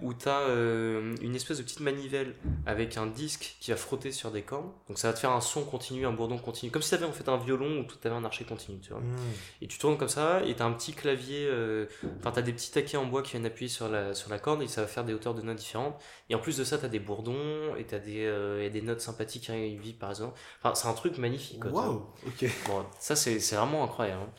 où tu as euh, une espèce de petite manivelle avec un disque qui va frotter sur des cordes. Donc ça va te faire un son continu, un bourdon continu, comme si tu avais en fait un violon ou tu avais un archer continu, tu vois. Hmm. Et tu tournes comme ça, et tu as un petit clavier, euh, enfin, tu as des petits taquets en bois qui viennent appuyer sur la, sur la corde, et ça va faire des hauteurs de notes différentes. Et en plus de ça, tu as des bourdons, et tu as des, des notes sympathiques qui arrivent, par exemple. Enfin, c'est un truc magnifique. Waouh, ok. Bon, ça, c'est vraiment incroyable. Hein.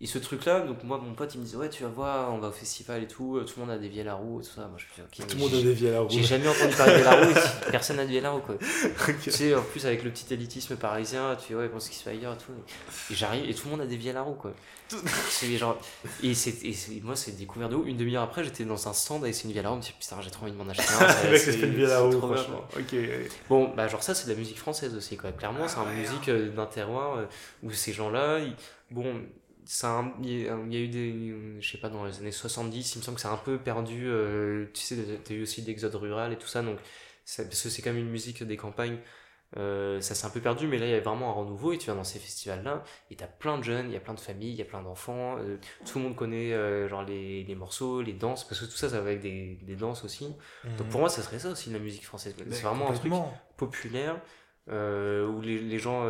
Et ce truc-là, donc moi, mon pote, il me disait, ouais, tu vas voir, on va au festival et tout, tout le monde a des vielles à roue et tout ça. Moi, je me dis, ok. Tout le monde a des vielles à roue. J'ai jamais entendu parler de à roue, personne n'a de vielles à roue, quoi. Tu sais, en plus, avec le petit élitisme parisien, tu fais, ouais, pense qu'il se fait ailleurs et tout. Et j'arrive, et tout le monde a des vielles à roue, quoi. c'est genre, et, c'est, et moi, c'est découvert de où. Une demi-heure après, j'étais dans un stand et c'est une vielle à roue, je me suis putain, j'ai trop envie de m'en acheter un. c'est une vielle à roue, franchement. Ok. Bon, bah, genre, ça, c'est de la musique française aussi, quoi. Clairement, c'est une musique euh, d'un terroir euh, où ces gens-là, bon, ça il y a eu des je sais pas dans les années 70 il me semble que c'est un peu perdu euh, tu sais t'as eu aussi l'exode rural et tout ça donc parce que c'est quand même une musique des campagnes euh, ça s'est un peu perdu mais là il y a vraiment un renouveau et tu vas dans ces festivals là et t'as plein de jeunes il y a plein de familles il y a plein d'enfants euh, tout le monde connaît genre les, les, morceaux les danses parce que tout ça ça va avec des, des danses aussi donc mhm. pour moi ça serait ça aussi la musique française c'est vraiment un truc populaire où les, les gens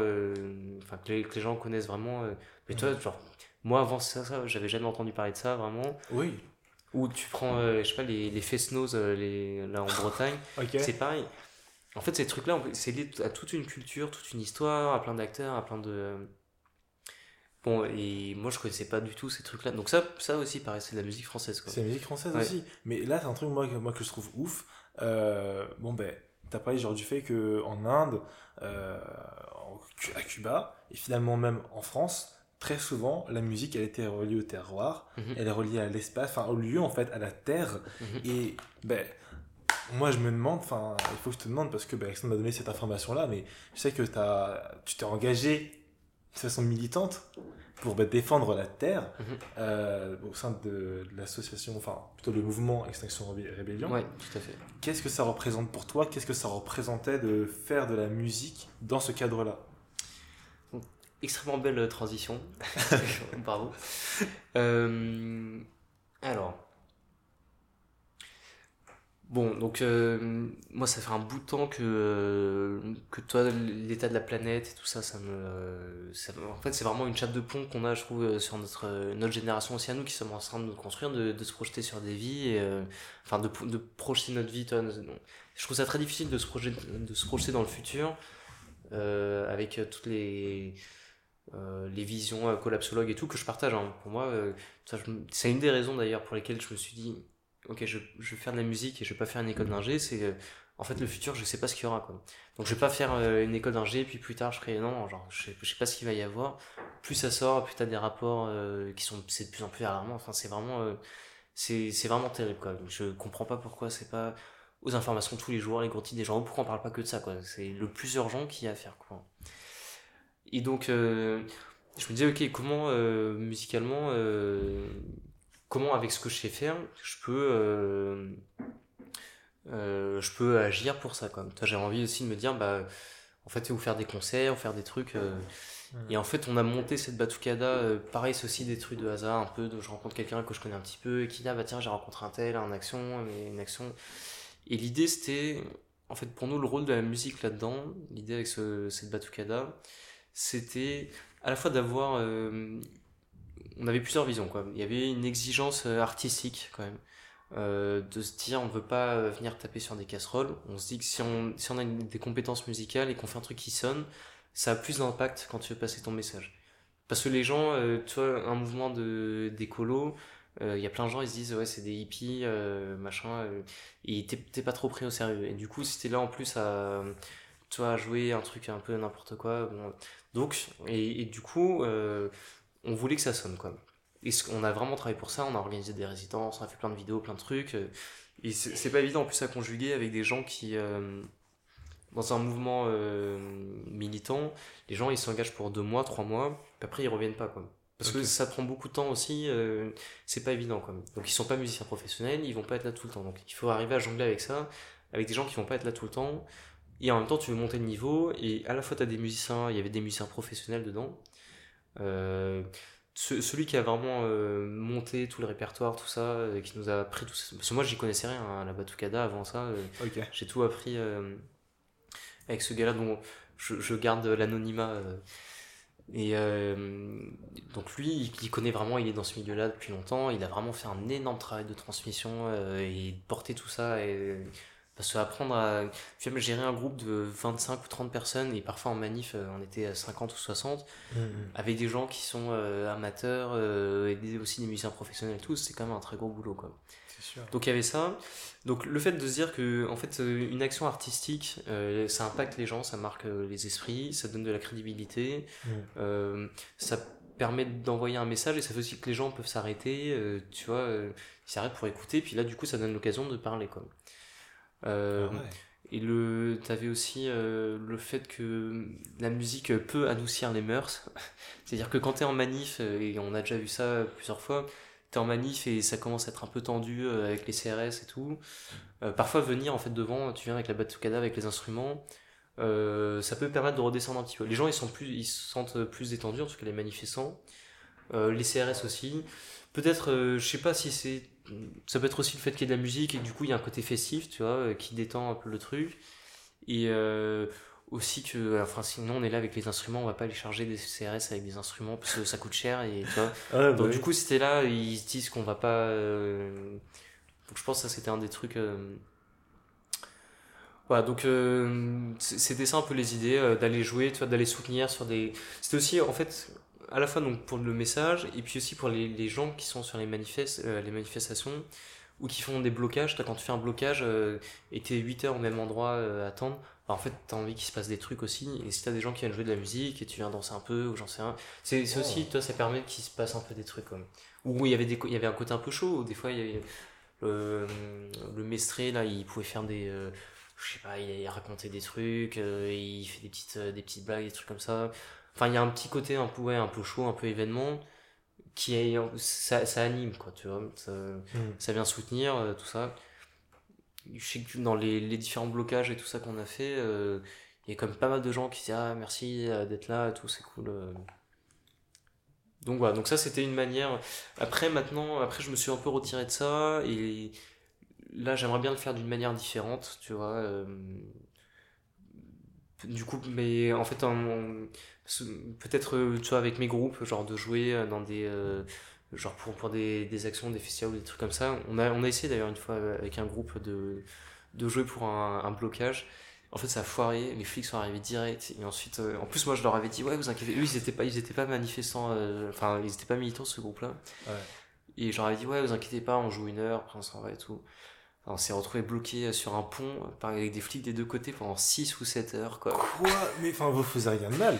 enfin que, les, gens connaissent vraiment mais toi mhm. genre moi, avant ça, ça j'avais jamais entendu parler de ça, vraiment. Oui. Ou tu prends, euh, je sais pas, les, les Fesnos, euh, les, là en Bretagne. C'est pareil. En fait, ces trucs-là, c'est lié à toute une culture, toute une histoire, à plein d'acteurs, à plein de. Bon, et moi, je connaissais pas du tout ces trucs-là. Donc, ça, ça aussi, pareil, c'est de la musique française. C'est la musique française aussi. Mais là, c'est un truc, moi, moi, que je trouve ouf. Euh, bon, ben, t'as parlé genre du fait qu'en Inde, à Cuba, et finalement même en France, très souvent, la musique, elle était reliée au terroir, mhm. elle est reliée à l'espace, enfin au lieu en fait, à la terre. Mhm. Et ben, moi, je me demande, enfin, il faut que je te demande parce que bah, Alexandre m'a donné cette information-là, mais je sais que as, tu t'es engagé de façon militante pour bah, défendre la terre mhm. euh, au sein de, l'association, enfin plutôt le mouvement Extinction Rébellion. Oui, tout à fait. Qu'est-ce que ça représente pour toi? Qu'est-ce que ça représentait de faire de la musique dans ce cadre-là? Extrêmement belle transition. Bravo. Euh, alors, Bon, donc euh, moi ça fait un bout de temps que, euh, que toi, l'état de la planète et tout ça, ça me... en fait c'est vraiment une chape de pont qu'on a, je trouve, euh, sur notre, notre génération aussi à nous qui sommes en train de nous construire, de, de se projeter sur des vies, et, enfin de, de projeter notre vie. Toi, je trouve ça très difficile de se projeter, de se projeter dans le futur avec toutes les... les visions collapsologues et tout que je partage hein. pour moi c'est une des raisons d'ailleurs pour lesquelles je me suis dit ok, je, vais faire de la musique et je vais pas faire une école d'ingé, c'est euh, en fait le futur, je sais pas ce qu'il y aura quoi. Donc je vais pas faire euh, une école d'ingé puis plus tard je ferai non, genre je sais, sais pas ce qu'il va y avoir. Plus ça sort, plus t'as des rapports euh, qui sont c'est de plus en plus alarmants. Enfin c'est vraiment c'est c'est vraiment terrible quoi. Je comprends pas pourquoi c'est pas aux informations tous les jours, les gros des gens, pourquoi on parle pas que de ça quoi. C'est le plus urgent qu'il y a à faire quoi. Et donc je me disais ok comment musicalement comment avec ce que je sais faire, je peux, euh, euh, je peux agir pour ça. Quoi. J'ai envie aussi de me dire, bah, en fait, ou faire des concerts, ou faire des trucs. Euh, et en fait, on a monté cette Batucada, pareil, aussi des trucs de hasard, un peu, de, je rencontre quelqu'un que je connais un petit peu, et qui dit, ah bah tiens, j'ai rencontré un tel, en action, une action. Et l'idée, c'était, en fait, pour nous, le rôle de la musique là-dedans, l'idée avec ce, cette Batucada, c'était à la fois d'avoir on avait plusieurs visions quoi. Il y avait une exigence euh, artistique quand même. Euh, de se dire on veut pas euh, venir taper sur des casseroles. On se dit que si on, si on a des compétences musicales et qu'on fait un truc qui sonne, ça a plus d'impact quand tu veux passer ton message. Parce que les gens, tu vois, un mouvement d'écolo, il y a plein de gens ils se disent ouais c'est des hippies machin et t'es pas trop pris au sérieux et du coup si t'es là en plus à toi à jouer un truc un peu n'importe quoi bon donc et, et du coup on voulait que ça sonne quoi. Et on a vraiment travaillé pour ça, on a organisé des résidences, on a fait plein de vidéos, plein de trucs. Euh, et c'est pas évident en plus à conjuguer avec des gens qui, euh, dans un mouvement euh, militant, les gens ils s'engagent pour deux mois, trois mois, puis après ils reviennent pas quoi. Parce que ça prend beaucoup de temps aussi, c'est pas évident quoi. Donc ils sont pas musiciens professionnels, ils vont pas être là tout le temps. Donc il faut arriver à jongler avec ça, avec des gens qui vont pas être là tout le temps. Et en même temps tu veux monter le niveau, et à la fois tu as des musiciens, il y avait des musiciens professionnels dedans, euh, celui qui a vraiment euh, monté tout le répertoire, tout ça, euh, qui nous a appris tout ça. Parce que moi, j'y connaissais rien hein, à la Batucada avant ça. J'ai tout appris avec ce gars-là dont je, garde l'anonymat. Et donc lui, il, connaît vraiment, il est dans ce milieu-là depuis longtemps, il a vraiment fait un énorme travail de transmission et porter tout ça. Et parce que apprendre à gérer un groupe de 25 ou 30 personnes, et parfois en manif, euh, on était à 50 ou 60, mmh, mmh. avec des gens qui sont euh, amateurs, euh, et aussi des musiciens professionnels et tout, c'est quand même un très gros boulot. Quoi. Sûr. Donc il y avait ça. Donc le fait de se dire que en fait une action artistique, ça impacte les gens, ça marque les esprits, ça donne de la crédibilité, mmh. ça permet d'envoyer un message et ça fait aussi que les gens peuvent s'arrêter, tu vois, ils s'arrêtent pour écouter, puis là du coup ça donne l'occasion de parler. Quoi. Euh, ah et le, t'avais aussi euh, le fait que la musique peut adoucir les mœurs. C'est-à-dire que quand t'es en manif, euh, et on a déjà vu ça plusieurs fois, t'es en manif et ça commence à être un peu tendu avec les CRS et tout. parfois venir en fait devant, tu viens avec la batucada, avec les instruments, ça peut permettre de redescendre un petit peu. Les gens ils sont plus, ils se sentent plus détendus, en tout cas les manifestants. les CRS aussi. Peut-être, je sais pas si c'est ça peut être aussi le fait qu'il y ait de la musique et du coup il y a un côté festif, tu vois, euh, qui détend un peu le truc. Et euh, aussi que, enfin, sinon on est là avec les instruments, on va pas aller charger des CRS avec des instruments parce que ça coûte cher et tu vois. Ah Donc bah du coup, c'était là, ils se disent qu'on va pas. Euh, donc je pense que ça c'était un des trucs. Voilà, donc c'était ça un peu les idées, d'aller jouer, d'aller soutenir sur des. C'était aussi en fait à la fois donc pour le message et puis aussi pour les, les gens qui sont sur les, manifestes, euh, les manifestations ou qui font des blocages. As, quand tu fais un blocage euh, et t'es 8 heures au même endroit euh, à attendre, bah, en fait t'as envie qu'il se passe des trucs aussi. Et si t'as des gens qui viennent jouer de la musique et tu viens danser un peu ou j'en sais rien, c'est aussi, toi, ça permet qu'il se passe un peu des trucs. Comme... Ou il y avait des, il y avait un côté un peu chaud, des fois il y avait, le, le Mestré, là, il pouvait faire des. je sais pas, il, racontait des trucs, il fait des petites, des petites blagues, des trucs comme ça. Enfin, il y a un petit côté un peu, ouais, un peu chaud, un peu événement qui est ça, ça anime quoi tu vois ça, mm. ça vient soutenir tout ça je sais que dans les, les, différents blocages et tout ça qu'on a fait, euh, il y a quand même pas mal de gens qui disent Ah, merci euh, d'être là et tout, c'est cool. Euh. Donc voilà, donc ça c'était une manière. Après, maintenant, après, je me suis un peu retiré de ça et là, j'aimerais bien le faire d'une manière différente, tu vois. Du coup, mais en fait, peut-être, tu vois, avec mes groupes, genre de jouer dans des genre pour, pour des, des, actions, des festivals ou des trucs comme ça. On a, on a essayé d'ailleurs une fois avec un groupe de, de jouer pour un, un, blocage. En fait, ça a foiré, les flics sont arrivés direct. Et ensuite, euh, en plus, moi je leur avais dit, ouais, vous inquiétez, eux ils étaient pas, ils étaient pas manifestants, euh, enfin, ils étaient pas militants ce groupe-là. Ouais. Et je leur avais dit, ouais, vous inquiétez pas, on joue une heure, après on s'en va et tout. on s'est retrouvé bloqué sur un pont avec des flics des deux côtés pendant 6 ou 7 heures, quoi. Quoi? Mais enfin, vous faisiez rien de mal.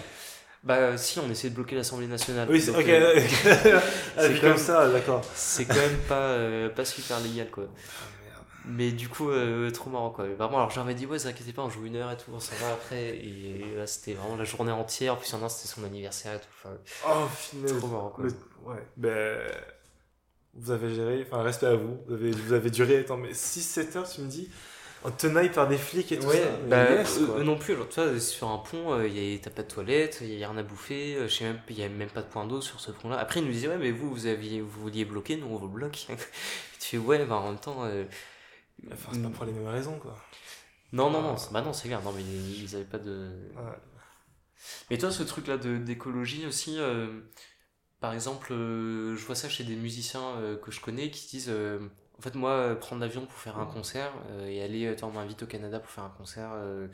Bah si, on essaie de bloquer l'Assemblée nationale. Oui, c'est ok. Euh, c'est comme ça, d'accord. C'est quand même pas, euh, pas super légal, quoi. Ah, Mais du coup, euh, trop marrant, quoi. Vraiment, alors j'avais dit, ouais, vous inquiétez pas, on joue une heure et tout, on s'en va après. Et là, c'était vraiment la journée entière. En plus, il y en a c'était son anniversaire et tout. Enfin, oh, finalement. Trop marrant, quoi. ouais, ben. Vous avez géré, enfin, respect à vous. Vous avez, vous avez duré, attends, mais 6-7 heures, tu me dis? En tenaille par des flics et tout ça. Bah, eux, non plus. Alors, tu vois, sur un pont, euh, y t'as pas de toilette, il y a rien à bouffer, euh, je sais même, il y a même pas de point d'eau sur ce pont-là. Après, ils nous disaient, ouais, mais vous, vous, aviez, vous vouliez bloquer, nous, on vous bloque. tu fais, ouais, bah, en même temps. Euh, enfin, c'est pas pour les mêmes raisons, quoi. Non, non, non, bah non, c'est clair. Non, mais ils, avaient pas de. Mais toi, ce truc-là d'écologie aussi, par exemple, je vois ça chez des musiciens que je connais qui disent en fait, moi, euh, prendre l'avion pour faire un concert euh, et aller, on m'invite au Canada pour faire un concert euh,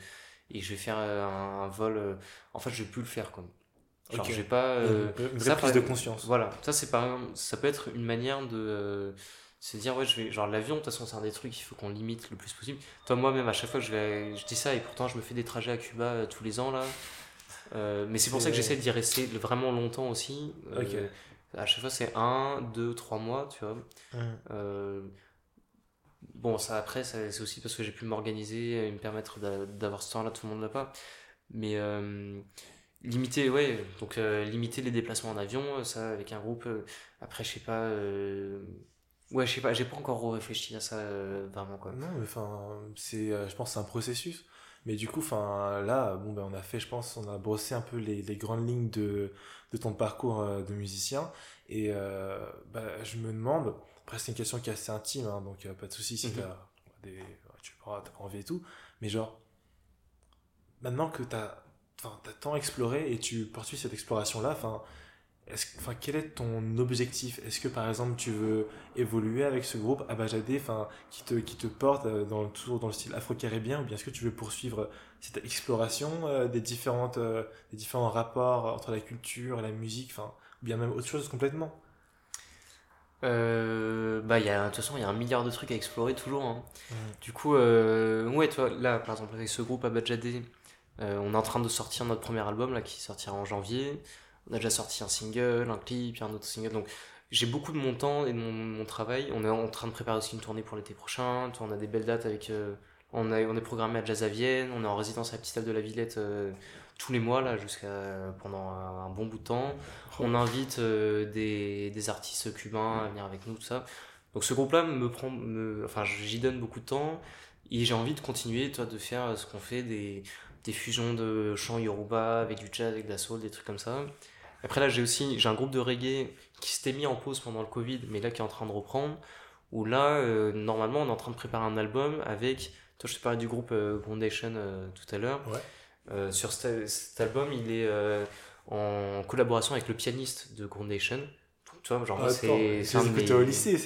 et je vais faire un, vol. en fait, je vais plus le faire comme. Genre, j'ai pas. une vraie prise de conscience. Voilà, ça, c'est par ça peut être une manière de se dire ouais je vais genre l'avion de toute façon c'est un des trucs qu'il faut qu'on limite le plus possible toi moi même à chaque fois je vais je dis ça et pourtant je me fais des trajets à Cuba tous les ans là mais c'est pour ça que j'essaie d'y rester vraiment longtemps aussi à chaque fois, c'est un, deux, trois mois, tu vois. Euh, bon, ça après, c'est aussi parce que j'ai pu m'organiser et me permettre d'avoir ce temps-là, tout le monde l'a pas. Mais euh, limiter, ouais, donc euh, limiter les déplacements en avion, ça avec un groupe. après, je sais pas. Ouais, je sais pas, j'ai pas encore réfléchi à ça vraiment quoi. Non, mais enfin, c'est, je pense, c'est un processus. Mais du coup, enfin, là, bon, ben, on a fait, je pense, on a brossé un peu les, les grandes lignes de, de ton parcours euh, de musicien. Et euh, bah, je me demande, après, c'est une question qui est assez intime, hein, donc pas de souci si as des, tu as envie et tout. Mais genre, maintenant que tu as, as, tant exploré et tu poursuis cette exploration-là, enfin, enfin, quel est ton objectif? Est-ce que par exemple tu veux évoluer avec ce groupe Abajadé, enfin, qui te, qui te porte euh, dans, toujours dans le style afro-caribien, ou bien est-ce que tu veux poursuivre cette exploration euh, des, différentes, euh, des différents rapports entre la culture et la musique, enfin, ou bien même autre chose complètement? Bah, y a, de toute façon, il y a un milliard de trucs à explorer toujours. Hein. Du coup, ouais, toi, là, par exemple, avec ce groupe Abajadé, on est en train de sortir notre premier album là, qui sortira en janvier on a déjà sorti un single, un clip, un autre single. Donc j'ai beaucoup de mon temps et de mon, travail. On est en train de préparer aussi une tournée pour l'été prochain. On a des belles dates avec. Euh, on, a, on est programmé à Jazz à Vienne. On est en résidence à la Petite Salle de la Villette euh, tous les mois, là, jusqu'à pendant un, bon bout de temps. On invite euh, des, des, artistes cubains à venir avec nous, tout ça. Donc ce groupe-là me prend. Me, enfin, j'y donne beaucoup de temps. Et j'ai envie de continuer, toi, de faire ce qu'on fait, des, des fusions de chants yoruba avec du jazz, avec de la soul, des trucs comme ça. Après là, j'ai aussi j'ai un groupe de reggae qui s'était mis en pause pendant le Covid, mais là qui est en train de reprendre. Où là, euh, normalement, on est en train de préparer un album avec. Toi, je te parlais du groupe euh, Groundation euh, tout à l'heure. Ouais. sur cet, album, il est en collaboration avec le pianiste de Groundation. Tu vois, genre, c'est c'est au lycée,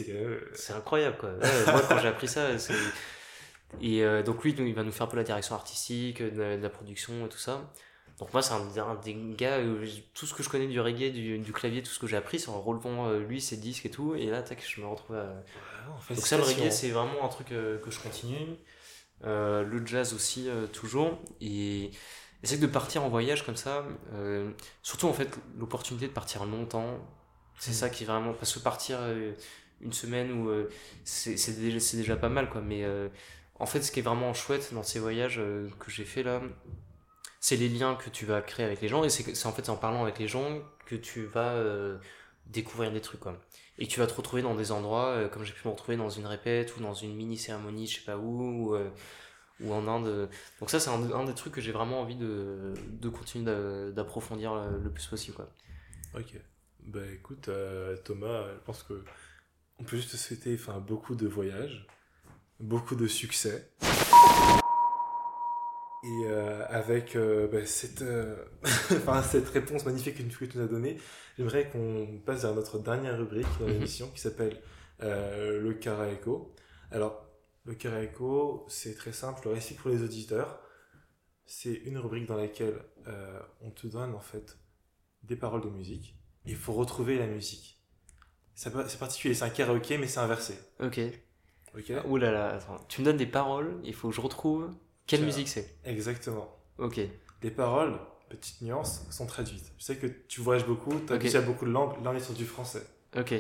c'est incroyable quoi. moi, quand j'ai appris ça, c'est. Et donc, lui, il va nous faire un peu la direction artistique, de la production et tout ça. Donc moi, c'est un, des gars, tout ce que je connais du reggae, du, clavier, tout ce que j'ai appris, c'est en relevant euh, lui, ses disques et tout. Et là, tac, je me retrouve à... Donc ça, le reggae, c'est vraiment un truc euh, que je continue. Euh, le jazz aussi, toujours. Et essayer de partir en voyage comme ça. surtout, en fait, l'opportunité de partir longtemps. C'est mm. ça qui est vraiment... Parce que partir une semaine ou c'est déjà, déjà pas mal quoi. Mais en fait, ce qui est vraiment chouette dans ces voyages que j'ai fait là, c'est les liens que tu vas créer avec les gens et c'est en fait en parlant avec les gens que tu vas découvrir des trucs quoi. Et tu vas te retrouver dans des endroits comme j'ai pu me retrouver dans une répète ou dans une mini cérémonie, je sais pas où. Ou, ou en Inde. Donc ça, c'est un, des trucs que j'ai vraiment envie de, de continuer d'approfondir le, plus possible. Quoi. Ok. Bah écoute, euh, Thomas, je pense que on peut juste te souhaiter beaucoup de voyages, beaucoup de succès. Et euh, avec euh, bah, cette, enfin, cette réponse magnifique que tu nous as donnée, j'aimerais qu'on passe vers notre dernière rubrique dans mhm. l'émission qui s'appelle le Karaeko. Alors, le Karaeko, c'est très simple, le récit pour les auditeurs. C'est une rubrique dans laquelle euh, on te donne en fait des paroles de musique. Il faut retrouver la musique. C'est particulier, c'est un karaoké mais c'est inversé. Ok. Ok. Ouh là là, attends. Tu me donnes des paroles, il faut que je retrouve quelle musique c'est? Exactement. Ok. Les paroles, petite nuance, sont traduites. Je sais que tu voyages beaucoup, tu as okay. beaucoup de langues, là on est sur du français. Ok.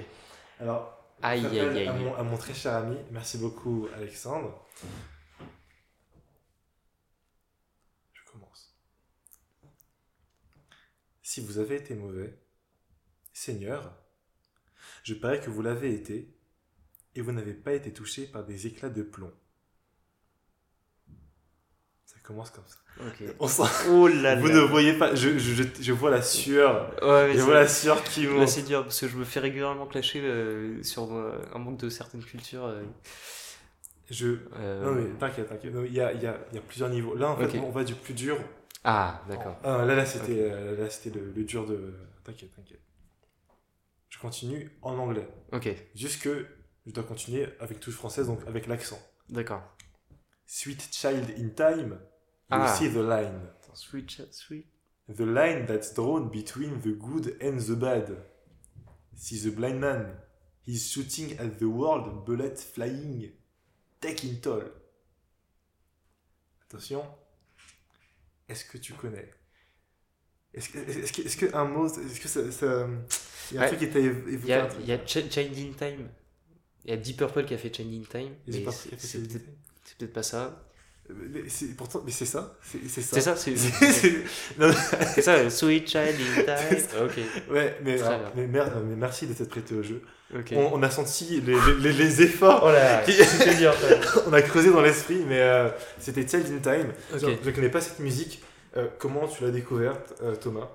Alors, Aïe, aïe, aïe. À mon, à mon très cher ami, merci beaucoup Alexandre. Je commence. Si vous avez été mauvais, Seigneur, je parie que vous l'avez été, et vous n'avez pas été touché par des éclats de plomb. Commence comme ça. On oh là Vous ne voyez pas, je, je, je vois la sueur. Ouais, je vois la sueur qui monte. c'est dur parce que je me fais régulièrement clasher euh, sur euh, un manque de certaines cultures. Euh. Je. Non, mais t'inquiète, t'inquiète. Il y a, y, a, y a, plusieurs niveaux. Là, en fait, on va du plus dur. Ah, d'accord. Ah, là, là, c'était là, c'était le, le, dur de. T'inquiète, t'inquiète. Je continue en anglais. Ok. Juste que je dois continuer avec touche française, donc avec l'accent. D'accord. Sweet Child in Time you ah. see the line. Sweet, sweet. The line that's drawn between the good and the bad. See the blind man. He's shooting at the world, bullet flying, taking toll. Attention. Est-ce que tu connais? Est-ce que, est-ce que, est-ce que un mot, est-ce que ça, ça il y a un truc qui t'a évoqué Il y a, il y a Changing Time. Il y a Deep Purple qui a fait Changing Time. C'est peut-être pas ça. Mais c'est pourtant, mais c'est ça, c'est ça. C'est ça, c'est ça, Sweet Child in Time. ok. Ouais, mais, mais, mais, merci de t'être prêté au jeu. On, a senti les, les, les efforts. Oh là, dur, on a creusé dans l'esprit, mais euh, c'était Child in Time. Je ne connais pas cette musique. Euh, comment tu l'as découverte, euh, Thomas?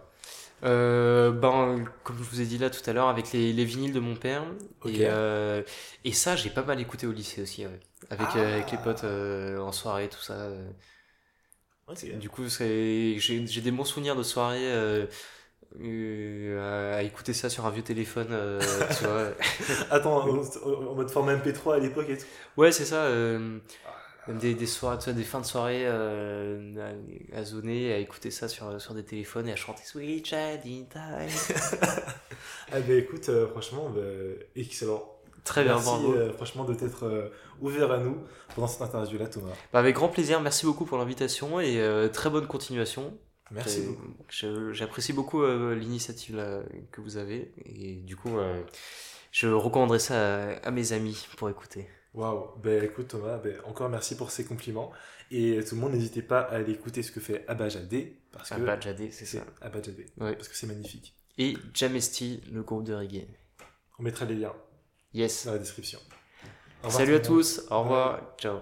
Euh, ben, comme je vous ai dit là tout à l'heure, avec les, les, vinyles de mon père. Et, euh, et, ça, j'ai pas mal écouté au lycée aussi, avec, euh, avec les potes euh, en soirée, tout ça. du coup, j'ai des bons souvenirs de soirée. à écouter ça sur un vieux téléphone, tu vois. Attends, en, mode format MP3 à l'époque et tout. Ouais, c'est ça. Ah même des, des, soirées, tu vois, des fins de soirée euh, à, zoner, à écouter ça sur, sur des téléphones et à chanter Sweet Child in Time. ah bah écoute, euh, franchement, bah, excellent. Très bien, merci, euh, franchement, de t'être euh, ouvert à nous pendant cette interview-là, Thomas. Bah, avec grand plaisir, merci beaucoup pour l'invitation et très bonne continuation. Merci beaucoup. J'apprécie beaucoup l'initiative que vous avez et du coup, je recommanderais ça à, à mes amis pour écouter. Waouh, ben écoute Thomas, ben, encore merci pour ces compliments. Et tout le monde, n'hésitez pas à aller écouter ce que fait. Parce que Abajadé, c'est ça. Abajadé, parce que c'est magnifique. Et Jamesti, le groupe de reggae. On mettra les liens yes. dans la description. Salut à tous, au revoir, ciao.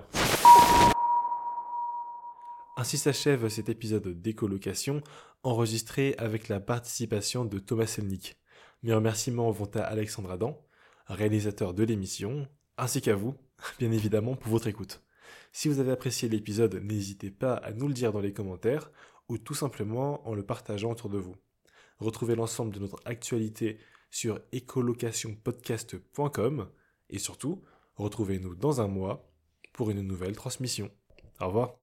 Ainsi s'achève cet épisode d'écolocation enregistré avec la participation de Thomas Selnick. Mes remerciements vont à Alexandre Adam, réalisateur de l'émission, ainsi qu'à vous, bien évidemment, pour votre écoute. Si vous avez apprécié l'épisode, n'hésitez pas à nous le dire dans les commentaires ou tout simplement en le partageant autour de vous. Retrouvez l'ensemble de notre actualité sur écolocationpodcast.com et surtout, retrouvez-nous dans un mois pour une nouvelle transmission. Au revoir.